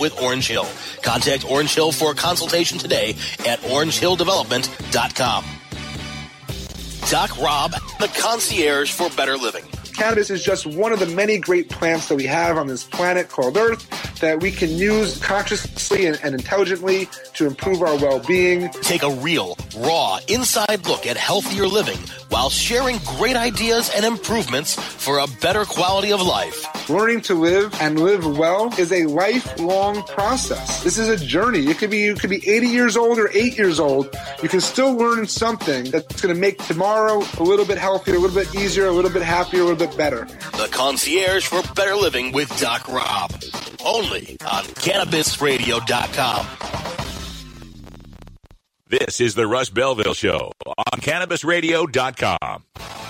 with Orange Hill. Contact Orange Hill for a consultation today at orangehilldevelopment.com. Doc Rob, the concierge for better living. Cannabis is just one of the many great plants that we have on this planet called Earth that we can use consciously and, and intelligently to improve our well-being. Take a real, raw, inside look at healthier living while sharing great ideas and improvements for a better quality of life. Learning to live and live well is a lifelong process. This is a journey. It could be you could be 80 years old or 8 years old. You can still learn something that's going to make tomorrow a little bit healthier, a little bit easier, a little bit happier, a little bit better. The concierge for better living with Doc Rob. Only on cannabisradio.com. This is the Russ Belville Show on CannabisRadio.com.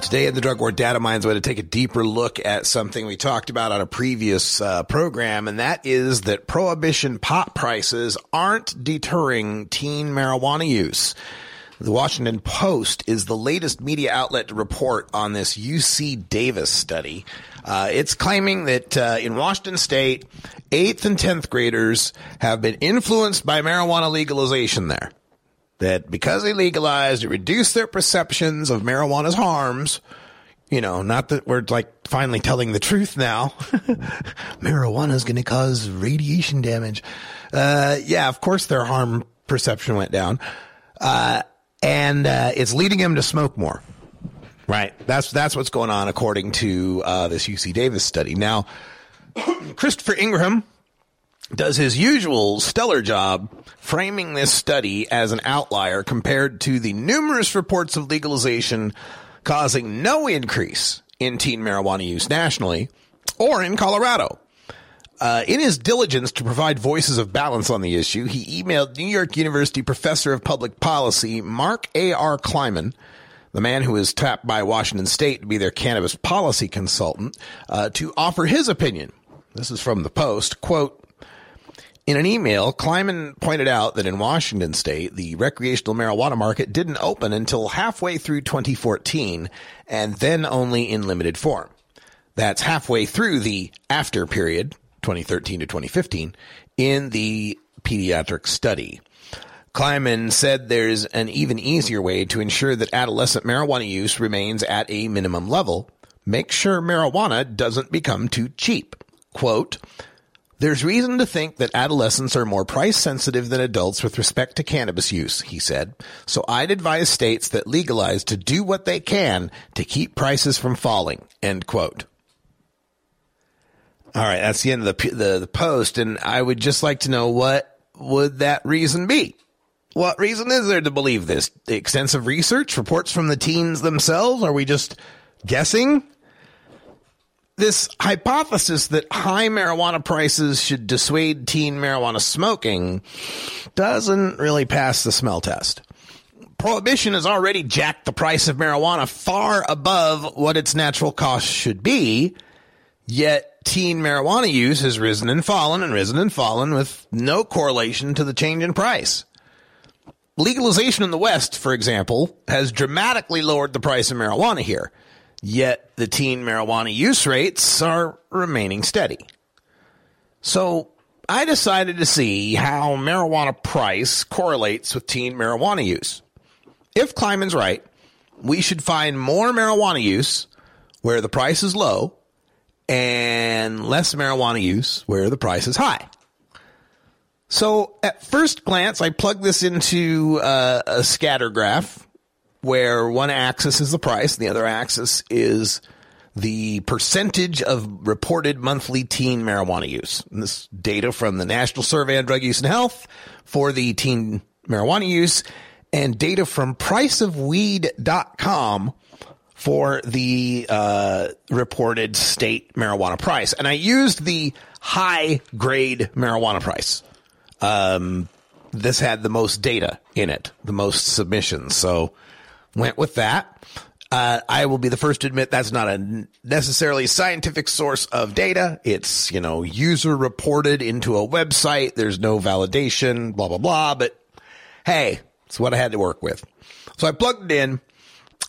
Today in the Drug War Data Mines, we're going to take a deeper look at something we talked about on a previous uh, program, and that is that prohibition pot prices aren't deterring teen marijuana use. The Washington Post is the latest media outlet to report on this UC Davis study. Uh, it's claiming that uh, in Washington state, 8th and 10th graders have been influenced by marijuana legalization there. That because they legalized, it reduced their perceptions of marijuana's harms. You know, not that we're like finally telling the truth now. Marijuana is going to cause radiation damage. Uh, yeah, of course their harm perception went down. Uh, and, uh, it's leading them to smoke more. Right. That's, that's what's going on according to, uh, this UC Davis study. Now, Christopher Ingraham does his usual stellar job framing this study as an outlier compared to the numerous reports of legalization causing no increase in teen marijuana use nationally or in Colorado. Uh, in his diligence to provide voices of balance on the issue, he emailed New York University professor of public policy Mark A.R. Kleiman, the man who was tapped by Washington State to be their cannabis policy consultant, uh, to offer his opinion. This is from the Post. Quote, in an email, Kleiman pointed out that in Washington state, the recreational marijuana market didn't open until halfway through 2014 and then only in limited form. That's halfway through the after period, 2013 to 2015, in the pediatric study. Kleiman said there's an even easier way to ensure that adolescent marijuana use remains at a minimum level. Make sure marijuana doesn't become too cheap. Quote, there's reason to think that adolescents are more price sensitive than adults with respect to cannabis use, he said. So I'd advise states that legalize to do what they can to keep prices from falling. End quote. All right, that's the end of the, the, the post, and I would just like to know what would that reason be? What reason is there to believe this? Extensive research, reports from the teens themselves? Are we just guessing? This hypothesis that high marijuana prices should dissuade teen marijuana smoking doesn't really pass the smell test. Prohibition has already jacked the price of marijuana far above what its natural cost should be, yet teen marijuana use has risen and fallen and risen and fallen with no correlation to the change in price. Legalization in the West, for example, has dramatically lowered the price of marijuana here, yet the teen marijuana use rates are remaining steady. So I decided to see how marijuana price correlates with teen marijuana use. If Kleiman's right, we should find more marijuana use where the price is low and less marijuana use where the price is high. So at first glance, I plug this into uh, a scatter graph where one axis is the price and the other axis is the percentage of reported monthly teen marijuana use. And this data from the National Survey on Drug Use and Health for the teen marijuana use and data from priceofweed.com for the uh, reported state marijuana price. And I used the high grade marijuana price. Um, this had the most data in it, the most submissions. So went with that. Uh, I will be the first to admit that's not a necessarily scientific source of data. It's, you know, user reported into a website. There's no validation, blah, blah, blah. But hey, it's what I had to work with. So I plugged it in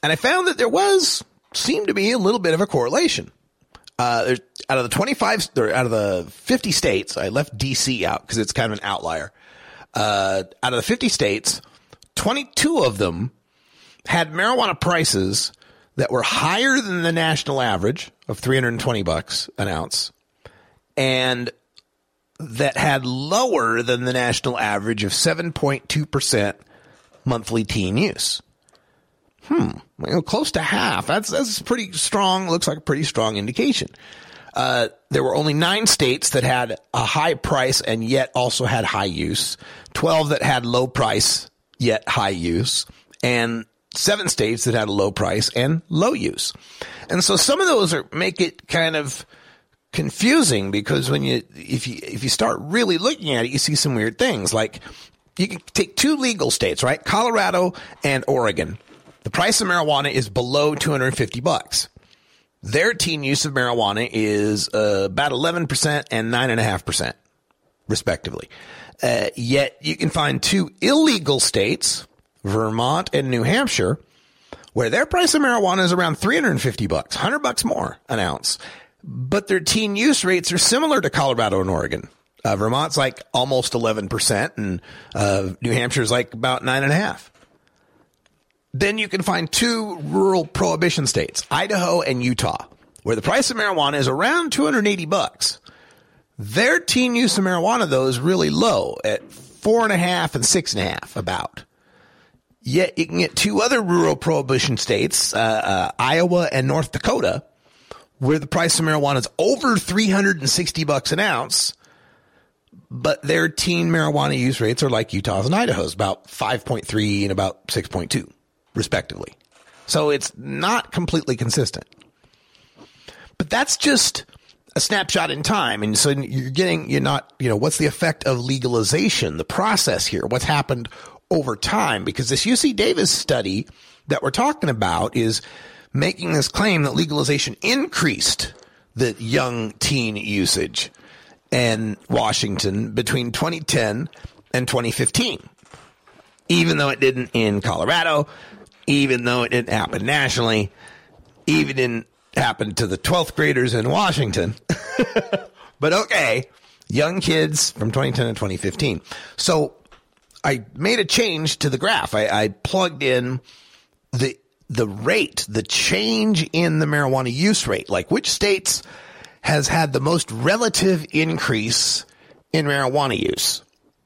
and I found that there was, seemed to be a little bit of a correlation. Uh, out of the 25, or out of the 50 states, I left DC out because it's kind of an outlier. Uh, out of the 50 states, 22 of them had marijuana prices that were higher than the national average of 320 bucks an ounce and that had lower than the national average of 7.2% monthly teen use. Hmm, well, close to half. That's that's pretty strong. Looks like a pretty strong indication. Uh, there were only nine states that had a high price and yet also had high use. Twelve that had low price yet high use, and seven states that had a low price and low use. And so some of those are make it kind of confusing because when you if you if you start really looking at it, you see some weird things like you can take two legal states, right? Colorado and Oregon. The price of marijuana is below 250 bucks. Their teen use of marijuana is uh, about 11% and 9.5%, respectively. Uh, yet you can find two illegal states, Vermont, and New Hampshire, where their price of marijuana is around 350 bucks, 100 bucks more an ounce. But their teen use rates are similar to Colorado and Oregon. Uh, Vermont's like almost 11%, and uh, New Hampshire's like about 9.5. Then you can find two rural prohibition states, Idaho and Utah, where the price of marijuana is around 280 bucks. Their teen use of marijuana, though, is really low at four and a half and six and a half, about. Yet you can get two other rural prohibition states, uh, uh, Iowa and North Dakota, where the price of marijuana is over 360 bucks an ounce, but their teen marijuana use rates are like Utah's and Idaho's, about 5.3 and about 6.2, respectively. So it's not completely consistent. But that's just a snapshot in time. And so you're getting, you're not, you know, what's the effect of legalization, the process here, what's happened over time? Because this UC Davis study that we're talking about is making this claim that legalization increased the young teen usage in Washington between 2010 and 2015. Even though it didn't in Colorado, even though it didn't happen nationally, even didn't happen to the 12th graders in Washington. but okay, young kids from 2010 to 2015. So I made a change to the graph. I, I plugged in the the rate, the change in the marijuana use rate, like which states has had the most relative increase in marijuana use,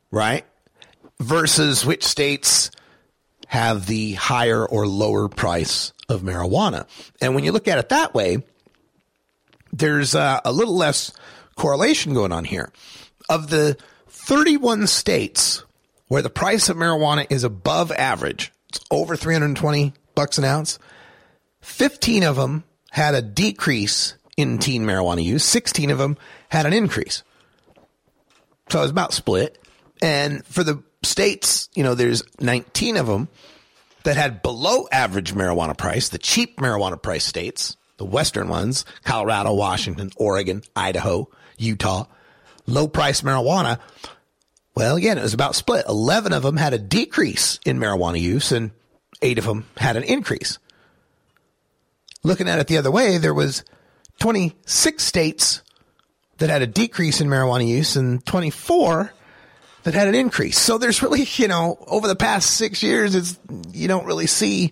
right? Versus which states have the higher or lower price of marijuana. And when you look at it that way, there's uh, a little less correlation going on here. Of the 31 states where the price of marijuana is above average, it's over 320 bucks an ounce, 15 of them had a decrease in teen marijuana use, 16 of them had an increase. So it was about split. And for the states, you know, there's 19 of them that had below average marijuana price, the cheap marijuana price states, the western ones, Colorado, Washington, Oregon, Idaho, Utah, low price marijuana. Well, again, it was about split. 11 of them had a decrease in marijuana use and eight of them had an increase. Looking at it the other way, there was 26 states that had a decrease in marijuana use and 24 that had an increase. So there's really, you know, over the past six years, it's, you don't really see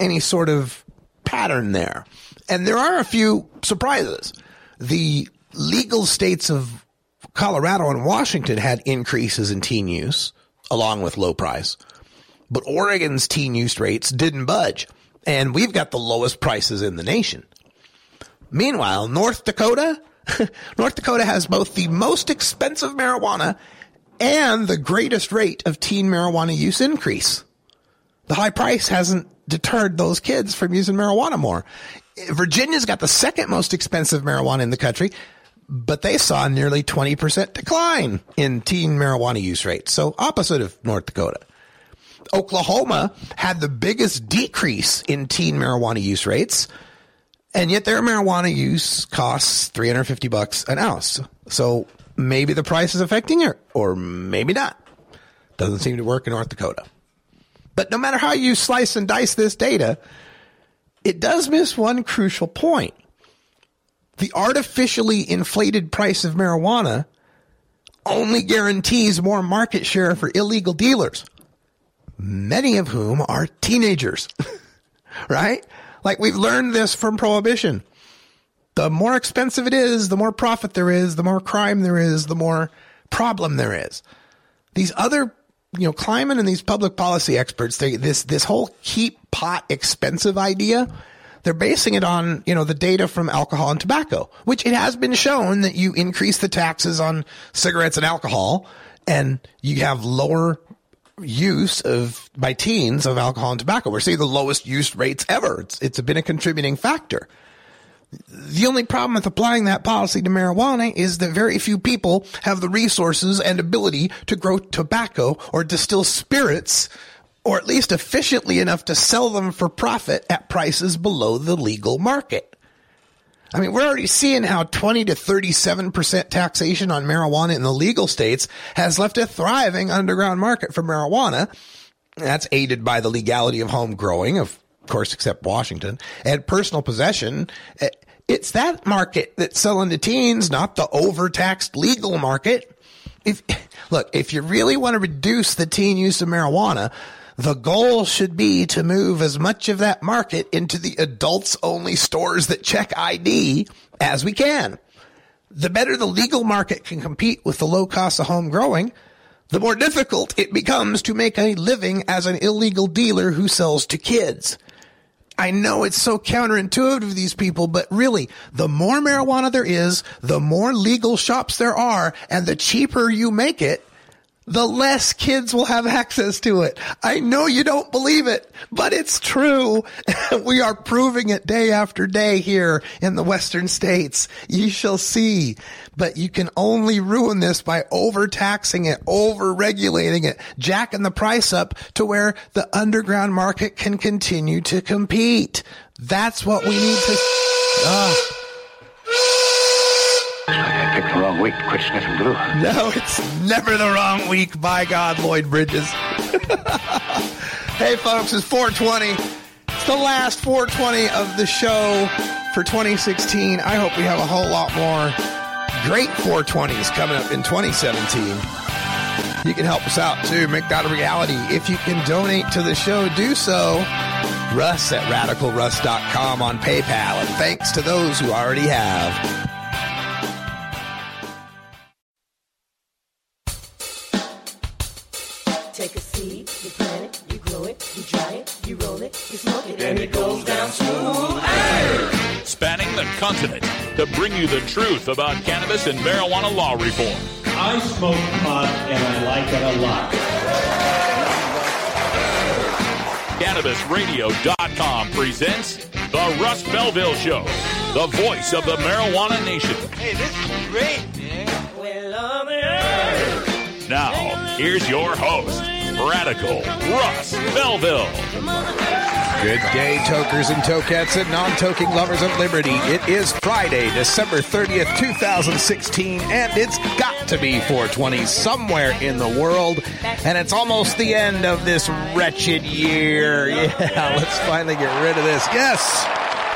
any sort of pattern there. And there are a few surprises. The legal states of Colorado and Washington had increases in teen use along with low price, but Oregon's teen use rates didn't budge. And we've got the lowest prices in the nation. Meanwhile, North Dakota, North Dakota has both the most expensive marijuana and the greatest rate of teen marijuana use increase. The high price hasn't deterred those kids from using marijuana more. Virginia's got the second most expensive marijuana in the country, but they saw nearly 20% decline in teen marijuana use rates. So opposite of North Dakota. Oklahoma had the biggest decrease in teen marijuana use rates, and yet their marijuana use costs 350 bucks an ounce. So maybe the price is affecting it, or maybe not. Doesn't seem to work in North Dakota. But no matter how you slice and dice this data, it does miss one crucial point. The artificially inflated price of marijuana only guarantees more market share for illegal dealers, many of whom are teenagers, right? Like we've learned this from prohibition the more expensive it is, the more profit there is, the more crime there is, the more problem there is. These other, you know, Kleiman and these public policy experts, they, this, this whole keep pot expensive idea, they're basing it on, you know, the data from alcohol and tobacco, which it has been shown that you increase the taxes on cigarettes and alcohol and you have lower use of by teens of alcohol and tobacco. We're seeing the lowest use rates ever. It's, it's been a contributing factor. The only problem with applying that policy to marijuana is that very few people have the resources and ability to grow tobacco or distill spirits or at least efficiently enough to sell them for profit at prices below the legal market. I mean, we're already seeing how 20 to 37% taxation on marijuana in the legal states has left a thriving underground market for marijuana That's aided by the legality of home growing, of course, except Washington, and personal possession. Eh, It's that market that's selling to teens, not the overtaxed legal market. If look, if you really want to reduce the teen use of marijuana, the goal should be to move as much of that market into the adults only stores that check ID as we can. The better the legal market can compete with the low cost of home growing, the more difficult it becomes to make a living as an illegal dealer who sells to kids. I know it's so counterintuitive to these people, but really, the more marijuana there is, the more legal shops there are, and the cheaper you make it, the less kids will have access to it. I know you don't believe it, but it's true. we are proving it day after day here in the western states. You shall see. But you can only ruin this by overtaxing it, over-regulating it, jacking the price up to where the underground market can continue to compete. That's what we need to. Ah. Wrong week. No, it's never the wrong week. By God, Lloyd Bridges. hey, folks, it's 420. It's the last 420 of the show for 2016. I hope we have a whole lot more great 420s coming up in 2017. You can help us out too, make that a reality. If you can donate to the show, do so. Russ at radicalruss.com on PayPal. And thanks to those who already have. It, you roll it, you smoke it, And it goes down smooth. Spanning the continent to bring you the truth about cannabis and marijuana law reform. I smoke pot and I like it a lot. CannabisRadio.com presents The Russ Belville Show, the voice of the marijuana nation. Hey, this is great, man. Well, on the earth. Now, here's your host, Radical Russ Belville. Good day, tokers and tokettes and non-toking lovers of liberty. It is Friday, December 30th, 2016, and it's got to be 420 somewhere in the world. And it's almost the end of this wretched year. Yeah, let's finally get rid of this. Yes,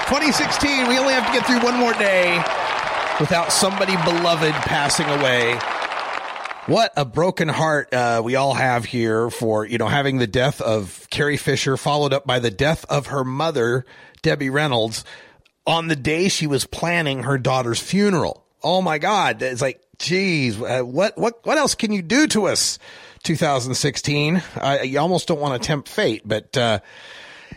2016, we only have to get through one more day without somebody beloved passing away. What a broken heart uh, we all have here for you know having the death of Carrie Fisher followed up by the death of her mother Debbie Reynolds on the day she was planning her daughter's funeral. Oh my God! It's like, geez, uh, what what what else can you do to us? 2016. I, you almost don't want to tempt fate, but. Uh,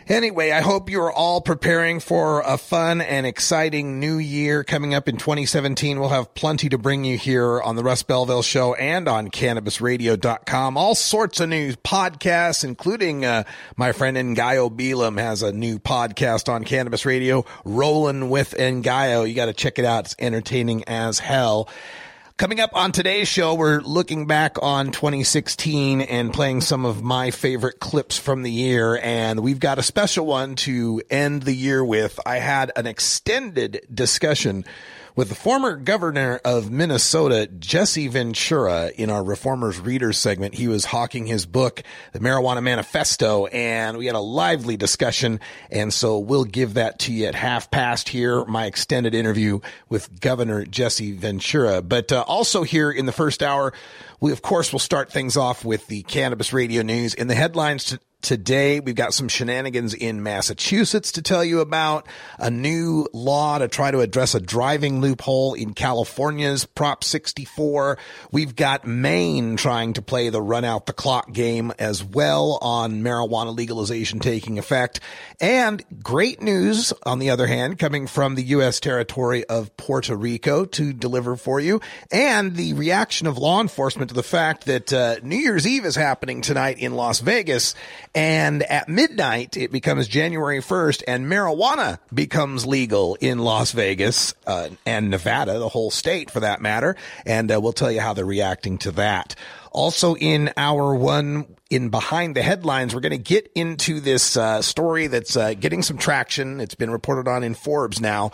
Anyway, I hope you're all preparing for a fun and exciting new year coming up in 2017. We'll have plenty to bring you here on the Russ Belville Show and on CannabisRadio.com. All sorts of new podcasts, including uh, my friend Ngaio Bealum has a new podcast on Cannabis Radio, Rolling with Ngaio. You got to check it out. It's entertaining as hell. Coming up on today's show, we're looking back on 2016 and playing some of my favorite clips from the year. And we've got a special one to end the year with. I had an extended discussion with the former governor of Minnesota, Jesse Ventura, in our Reformers Readers segment. He was hawking his book, The Marijuana Manifesto, and we had a lively discussion. And so we'll give that to you at half past here, my extended interview with Governor Jesse Ventura. But uh, also here in the first hour, we of course will start things off with the cannabis radio news in the headlines to Today, we've got some shenanigans in Massachusetts to tell you about a new law to try to address a driving loophole in California's Prop 64. We've got Maine trying to play the run out the clock game as well on marijuana legalization taking effect. And great news, on the other hand, coming from the U.S. territory of Puerto Rico to deliver for you and the reaction of law enforcement to the fact that uh, New Year's Eve is happening tonight in Las Vegas. And at midnight, it becomes January 1st, and marijuana becomes legal in Las Vegas uh, and Nevada, the whole state for that matter. And uh, we'll tell you how they're reacting to that. Also, in hour one, in behind the headlines, we're going to get into this uh, story that's uh, getting some traction. It's been reported on in Forbes now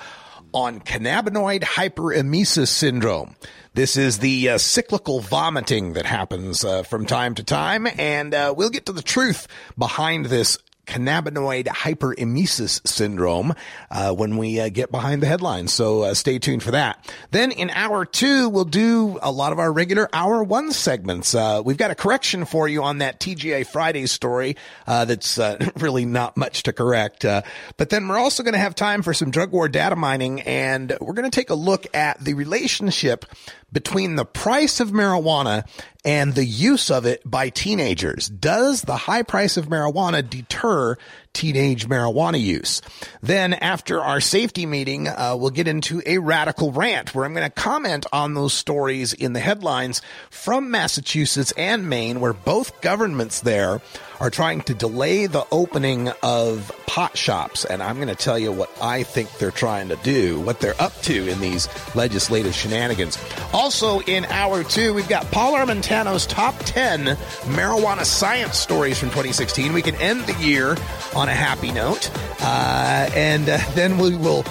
on cannabinoid hyperemesis syndrome. This is the uh, cyclical vomiting that happens uh, from time to time, and uh, we'll get to the truth behind this cannabinoid hyperemesis syndrome uh, when we uh, get behind the headlines. So uh, stay tuned for that. Then in hour two, we'll do a lot of our regular hour one segments. Uh, we've got a correction for you on that TGI Friday story uh, that's uh, really not much to correct. but then we're also going to have time for some drug war data mining, and we're going to take a look at the relationship between the price of marijuana and the use of it by teenagers. Does the high price of marijuana deter teenage marijuana use? Then after our safety meeting, uh, we'll get into a radical rant where I'm going to comment on those stories in the headlines from Massachusetts and Maine where both governments there are trying to delay the opening of pot shops. And I'm going to tell you what I think they're trying to do, what they're up to in these legislative shenanigans. Also in hour two, we've got Paul Armentano's top 10 marijuana science stories from 2016. We can end the year on a happy note. Uh, and uh, then we will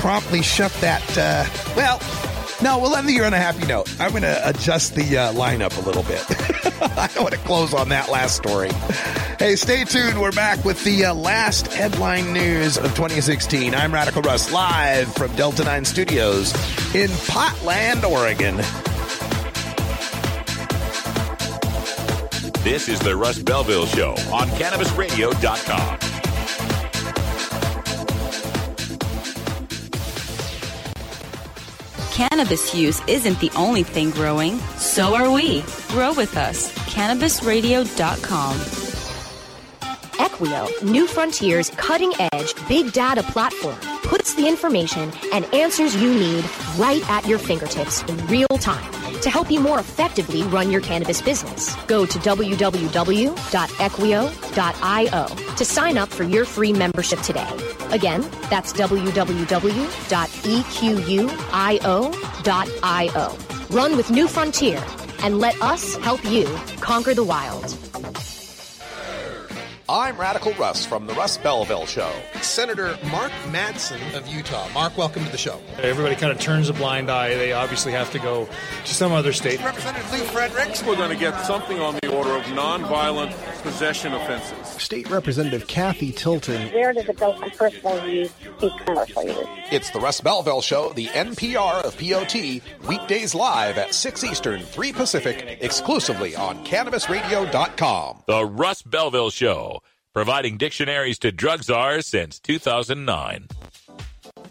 promptly shut that, uh, well, no, we'll end the year on a happy note. I'm going to adjust the uh, lineup a little bit. I want to close on that last story. Hey, stay tuned. We're back with the uh, last headline news of 2016. I'm Radical Russ, live from Delta 9 Studios in Potland, Oregon. This is the Russ Belville Show on CannabisRadio.com. Cannabis use isn't the only thing growing, so are we. Grow with us. CannabisRadio.com. Equio, New Frontier's cutting edge big data platform, puts the information and answers you need right at your fingertips in real time to help you more effectively run your cannabis business. Go to www.equio.io to sign up for your free membership today. Again, that's www.equio.io. Run with New Frontier and let us help you conquer the wild. I'm Radical Russ from the Russ Belville Show. Senator Mark Madsen of Utah. Mark, welcome to the show. Everybody kind of turns a blind eye. They obviously have to go to some other state. Representative Lee Fredericks. We're going to get something on the order of nonviolent possession offenses. State Representative Kathy Tilton. Where does it go from personal use to commercial use? It's the Russ Belville Show, the NPR of POT, weekdays live at 6 Eastern, 3 Pacific, exclusively on CannabisRadio.com. The Russ Belville Show providing dictionaries to drug czars since 2009.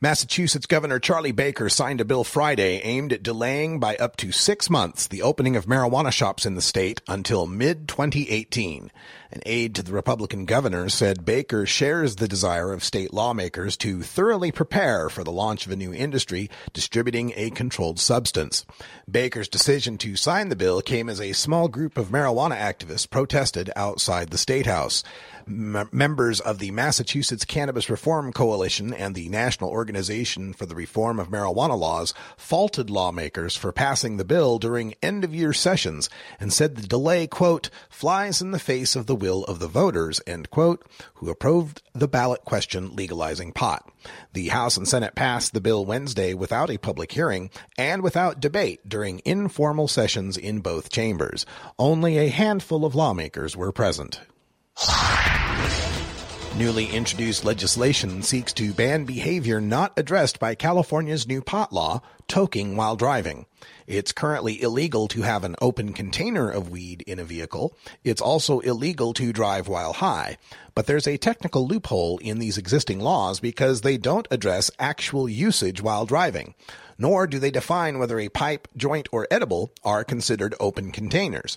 Massachusetts Governor Charlie Baker signed a bill Friday aimed at delaying by up to six months the opening of marijuana shops in the state until mid 2018. An aide to the Republican governor said Baker shares the desire of state lawmakers to thoroughly prepare for the launch of a new industry distributing a controlled substance. Baker's decision to sign the bill came as a small group of marijuana activists protested outside the state house m- members of the Massachusetts Cannabis Reform Coalition and the National Organization for the Reform of Marijuana Laws faulted lawmakers for passing the bill during end of year sessions and said the delay, quote, flies in the face of the will of the voters, end quote, who approved the ballot question legalizing pot. The House and Senate passed the bill Wednesday without a public hearing and without debate during informal sessions in both chambers. Only a handful of lawmakers were present. Newly introduced legislation seeks to ban behavior not addressed by California's new pot law, toking while driving. It's currently illegal to have an open container of weed in a vehicle. It's also illegal to drive while high. But there's a technical loophole in these existing laws because they don't address actual usage while driving. Nor do they define whether a pipe, joint, or edible are considered open containers.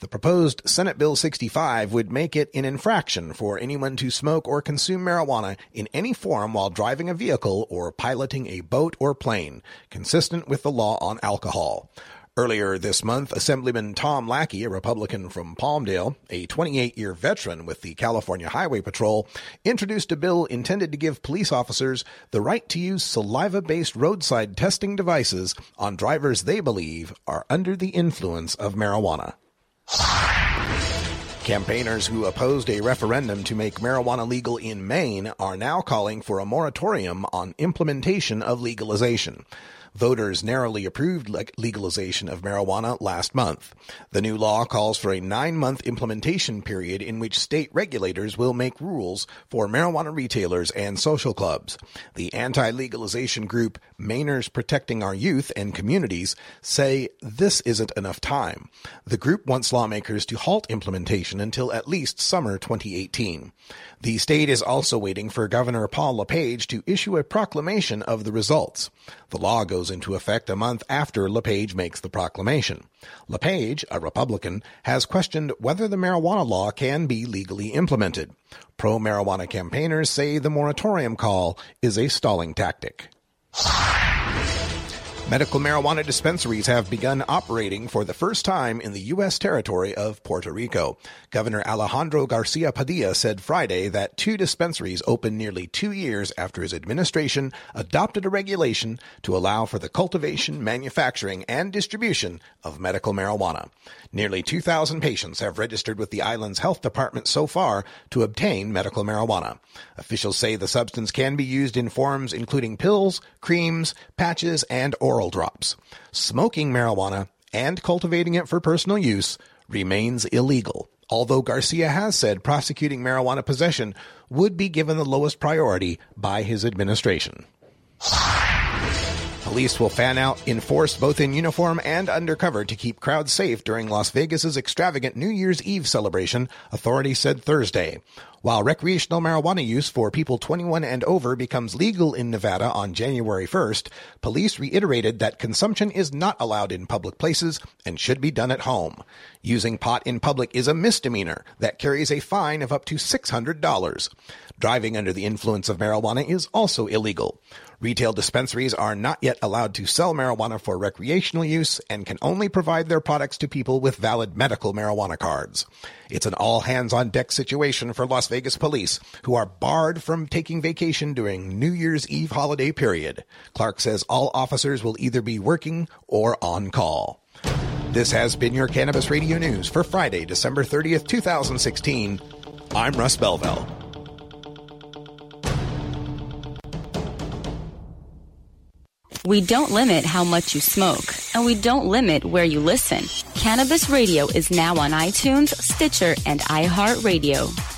The proposed Senate Bill 65 would make it an infraction for anyone to smoke or consume marijuana in any form while driving a vehicle or piloting a boat or plane, consistent with the law on alcohol. Earlier this month, Assemblyman Tom Lackey, a Republican from Palmdale, a 28 year veteran with the California Highway Patrol, introduced a bill intended to give police officers the right to use saliva based roadside testing devices on drivers they believe are under the influence of marijuana. Campaigners who opposed a referendum to make marijuana legal in Maine are now calling for a moratorium on implementation of legalization. Voters narrowly approved legalization of marijuana last month. The new law calls for a nine month implementation period in which state regulators will make rules for marijuana retailers and social clubs. The anti legalization group Mainers Protecting Our Youth and Communities say this isn't enough time. The group wants lawmakers to halt implementation until at least summer 2018. The state is also waiting for Governor Paul LePage to issue a proclamation of the results. The law goes into effect a month after LePage makes the proclamation. LePage, a Republican, has questioned whether the marijuana law can be legally implemented. Pro marijuana campaigners say the moratorium call is a stalling tactic. Medical marijuana dispensaries have begun operating for the first time in the U.S. territory of Puerto Rico. Governor Alejandro Garcia Padilla said Friday that two dispensaries opened nearly two years after his administration adopted a regulation to allow for the cultivation, manufacturing, and distribution of medical marijuana. Nearly 2,000 patients have registered with the island's health department so far to obtain medical marijuana. Officials say the substance can be used in forms including pills, creams, patches, and oral drops. Smoking marijuana and cultivating it for personal use remains illegal. Although Garcia has said prosecuting marijuana possession would be given the lowest priority by his administration. Police will fan out in force both in uniform and undercover to keep crowds safe during Las Vegas's extravagant New Year's Eve celebration, authorities said Thursday. While recreational marijuana use for people 21 and over becomes legal in Nevada on January 1st, police reiterated that consumption is not allowed in public places and should be done at home. Using pot in public is a misdemeanor that carries a fine of up to $600. Driving under the influence of marijuana is also illegal. Retail dispensaries are not yet allowed to sell marijuana for recreational use and can only provide their products to people with valid medical marijuana cards. It's an all hands on deck situation for Las Vegas police, who are barred from taking vacation during New Year's Eve holiday period. Clark says all officers will either be working or on call. This has been your Cannabis Radio News for Friday, December 30th, 2016. I'm Russ Belville. We don't limit how much you smoke, and we don't limit where you listen. Cannabis Radio is now on iTunes, Stitcher, and iHeartRadio.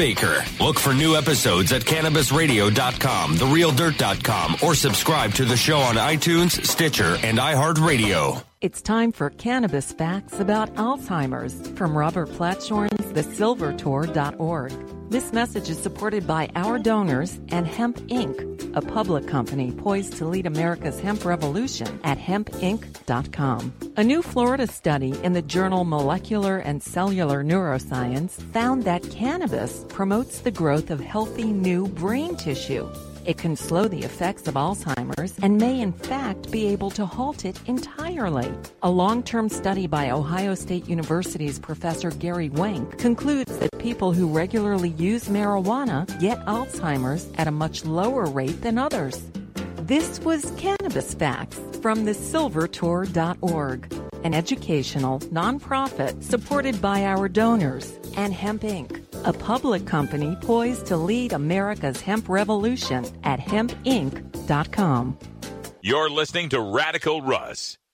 Baker. Look for new episodes at cannabisradio.com, therealdirt.com, or subscribe to the show on iTunes, Stitcher, and iHeartRadio. It's time for cannabis facts about Alzheimer's from Robert Platshorn's thesilvertour.org. This message is supported by our donors and Hemp Inc., a public company poised to lead America's hemp revolution at hempinc.com. A new Florida study in the journal Molecular and Cellular Neuroscience found that cannabis promotes the growth of healthy new brain tissue. It can slow the effects of Alzheimer's and may in fact be able to halt it entirely. A long-term study by Ohio State University's Professor Gary Wenk concludes that people who regularly use marijuana get Alzheimer's at a much lower rate than others. This was Cannabis Facts from the silvertour.org, an educational nonprofit supported by our donors, and Hemp Inc., a public company poised to lead America's hemp revolution at hempinc.com. You're listening to Radical Russ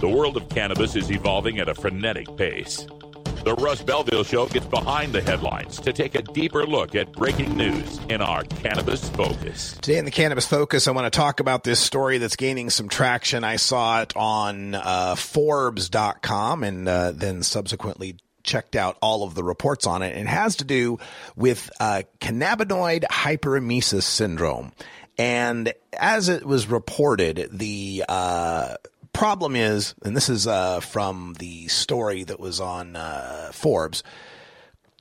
The world of cannabis is evolving at a frenetic pace. The Russ Belville Show gets behind the headlines to take a deeper look at breaking news in our Cannabis Focus. Today in the Cannabis Focus, I want to talk about this story that's gaining some traction. I saw it on uh, Forbes.com and uh, then subsequently checked out all of the reports on it. It has to do with uh, cannabinoid hyperemesis syndrome. And as it was reported, the uh, problem is, and this is uh, from the story that was on uh, Forbes.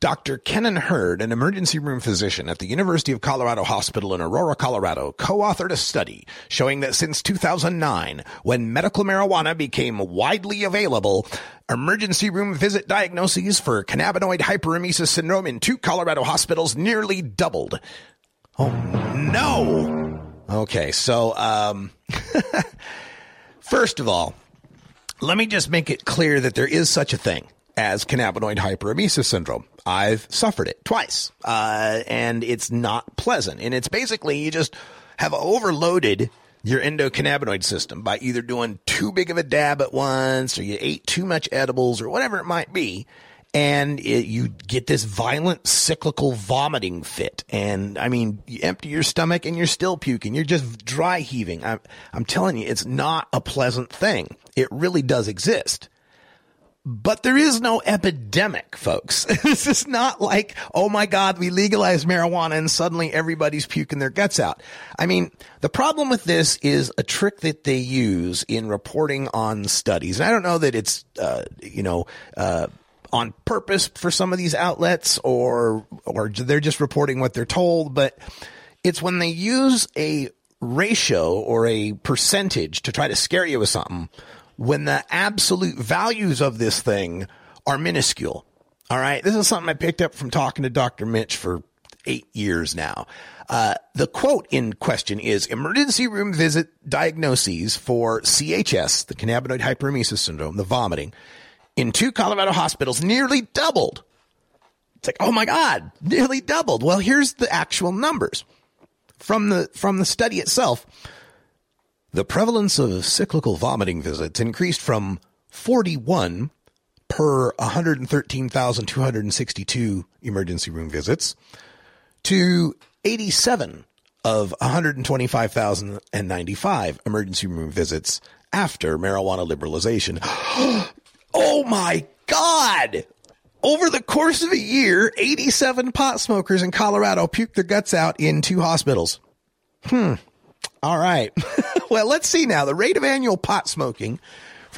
Dr. Kennon Heard, an emergency room physician at the University of Colorado Hospital in Aurora, Colorado, co-authored a study showing that since 2009, when medical marijuana became widely available, emergency room visit diagnoses for cannabinoid hyperemesis syndrome in two Colorado hospitals nearly doubled. Oh no! Okay, so um First of all, let me just make it clear that there is such a thing as cannabinoid hyperemesis syndrome. I've suffered it twice, uh, and it's not pleasant. And it's basically you just have overloaded your endocannabinoid system by either doing too big of a dab at once, or you ate too much edibles, or whatever it might be. And it, you get this violent cyclical vomiting fit. And I mean, you empty your stomach and you're still puking. You're just dry heaving. I'm, I'm telling you, it's not a pleasant thing. It really does exist. But there is no epidemic, folks. this is not like, oh my God, we legalized marijuana and suddenly everybody's puking their guts out. I mean, the problem with this is a trick that they use in reporting on studies. And I don't know that it's, uh, you know, uh, on purpose for some of these outlets or, or they're just reporting what they're told, but it's when they use a ratio or a percentage to try to scare you with something when the absolute values of this thing are minuscule. All right. This is something I picked up from talking to Dr. Mitch for eight years now. Uh, the quote in question is emergency room visit diagnoses for CHS, the cannabinoid hyperemesis syndrome, the vomiting, in two Colorado hospitals nearly doubled. It's like, oh my God, nearly doubled. Well, here's the actual numbers from the, from the study itself. The prevalence of cyclical vomiting visits increased from 41 per 113,262 emergency room visits to 87 of 125,095 emergency room visits after marijuana liberalization. oh my God! Over the course of a year, 87 pot smokers in Colorado puked their guts out in two hospitals. Hmm. All right. well, let's see now. The rate of annual pot smoking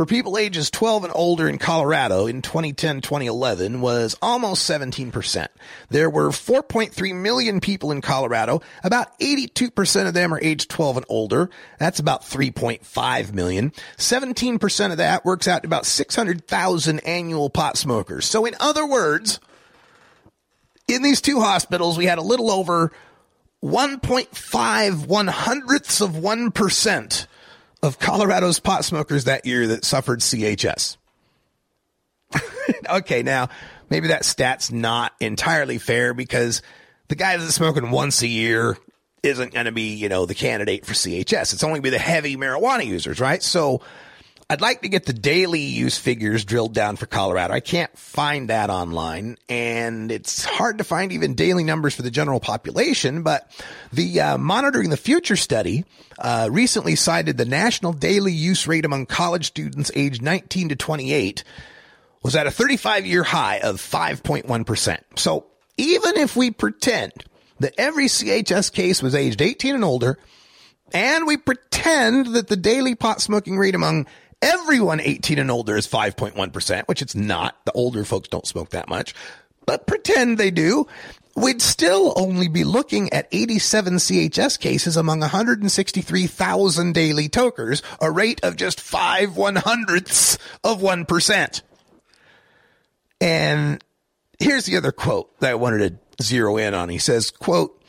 for people ages 12 and older in Colorado in 2010-2011 was almost 17%. There were 4.3 million people in Colorado. About 82% of them are age 12 and older. That's about 3.5 million. 17% of that works out to about 600,000 annual pot smokers. So in other words, in these two hospitals, we had a little over 1.5 one hundredths of 1% of Colorado's pot smokers that year that suffered CHS. okay, now maybe that stat's not entirely fair because the guy that's smoking once a year isn't going to be, you know, the candidate for CHS. It's only be the heavy marijuana users, right? So I'd like to get the daily use figures drilled down for Colorado. I can't find that online, and it's hard to find even daily numbers for the general population. But the uh, Monitoring the Future study uh, recently cited the national daily use rate among college students aged 19 to 28 was at a 35 year high of 5.1%. So even if we pretend that every CHS case was aged 18 and older, and we pretend that the daily pot smoking rate among everyone 18 and older is 5.1%, which it's not. The older folks don't smoke that much, but pretend they do. We'd still only be looking at 87 CHS cases among 163,000 daily tokers, a rate of just five one hundredths of 1%. And here's the other quote that I wanted to zero in on. He says, quote,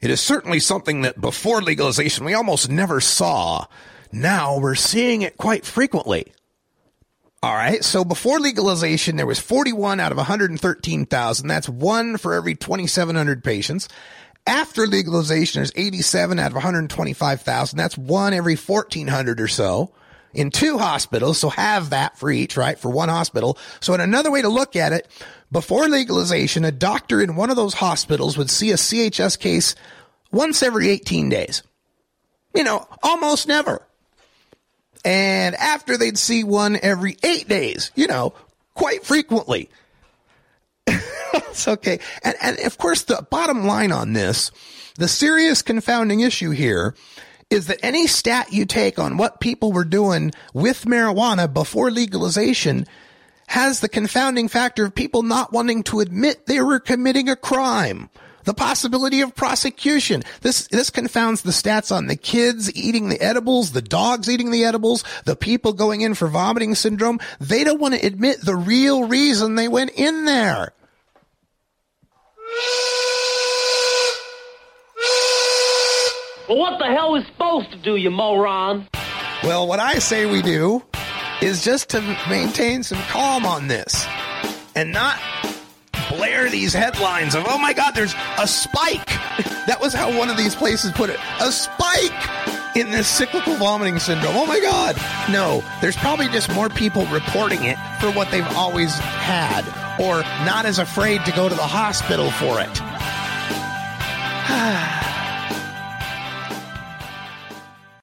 it is certainly something that before legalization we almost never saw. Now we're seeing it quite frequently. All right. So before legalization, there was 41 out of 113,000. That's one for every 2,700 patients. After legalization, there's 87 out of 125,000. That's one every 1,400 or so in two hospitals. So have that for each, right? For one hospital. So in another way to look at it, before legalization, a doctor in one of those hospitals would see a CHS case once every 18 days. You know, almost never. And after they'd see one every eight days, you know, quite frequently. it's okay. And, and of course, the bottom line on this, the serious confounding issue here is that any stat you take on what people were doing with marijuana before legalization has the confounding factor of people not wanting to admit they were committing a crime the possibility of prosecution. This, this confounds the stats on the kids eating the edibles, the dogs eating the edibles, the people going in for vomiting syndrome. They don't want to admit the real reason they went in there. Well, what the hell is supposed to do, you moron? Well, what I say we do is just to maintain some calm on this and not blare these headlines of, oh my God, there's a spike. That was how one of these places put it. A spike in this cyclical vomiting syndrome. Oh my God. No, there's probably just more people reporting it for what they've always had or not as afraid to go to the hospital for it. Ah.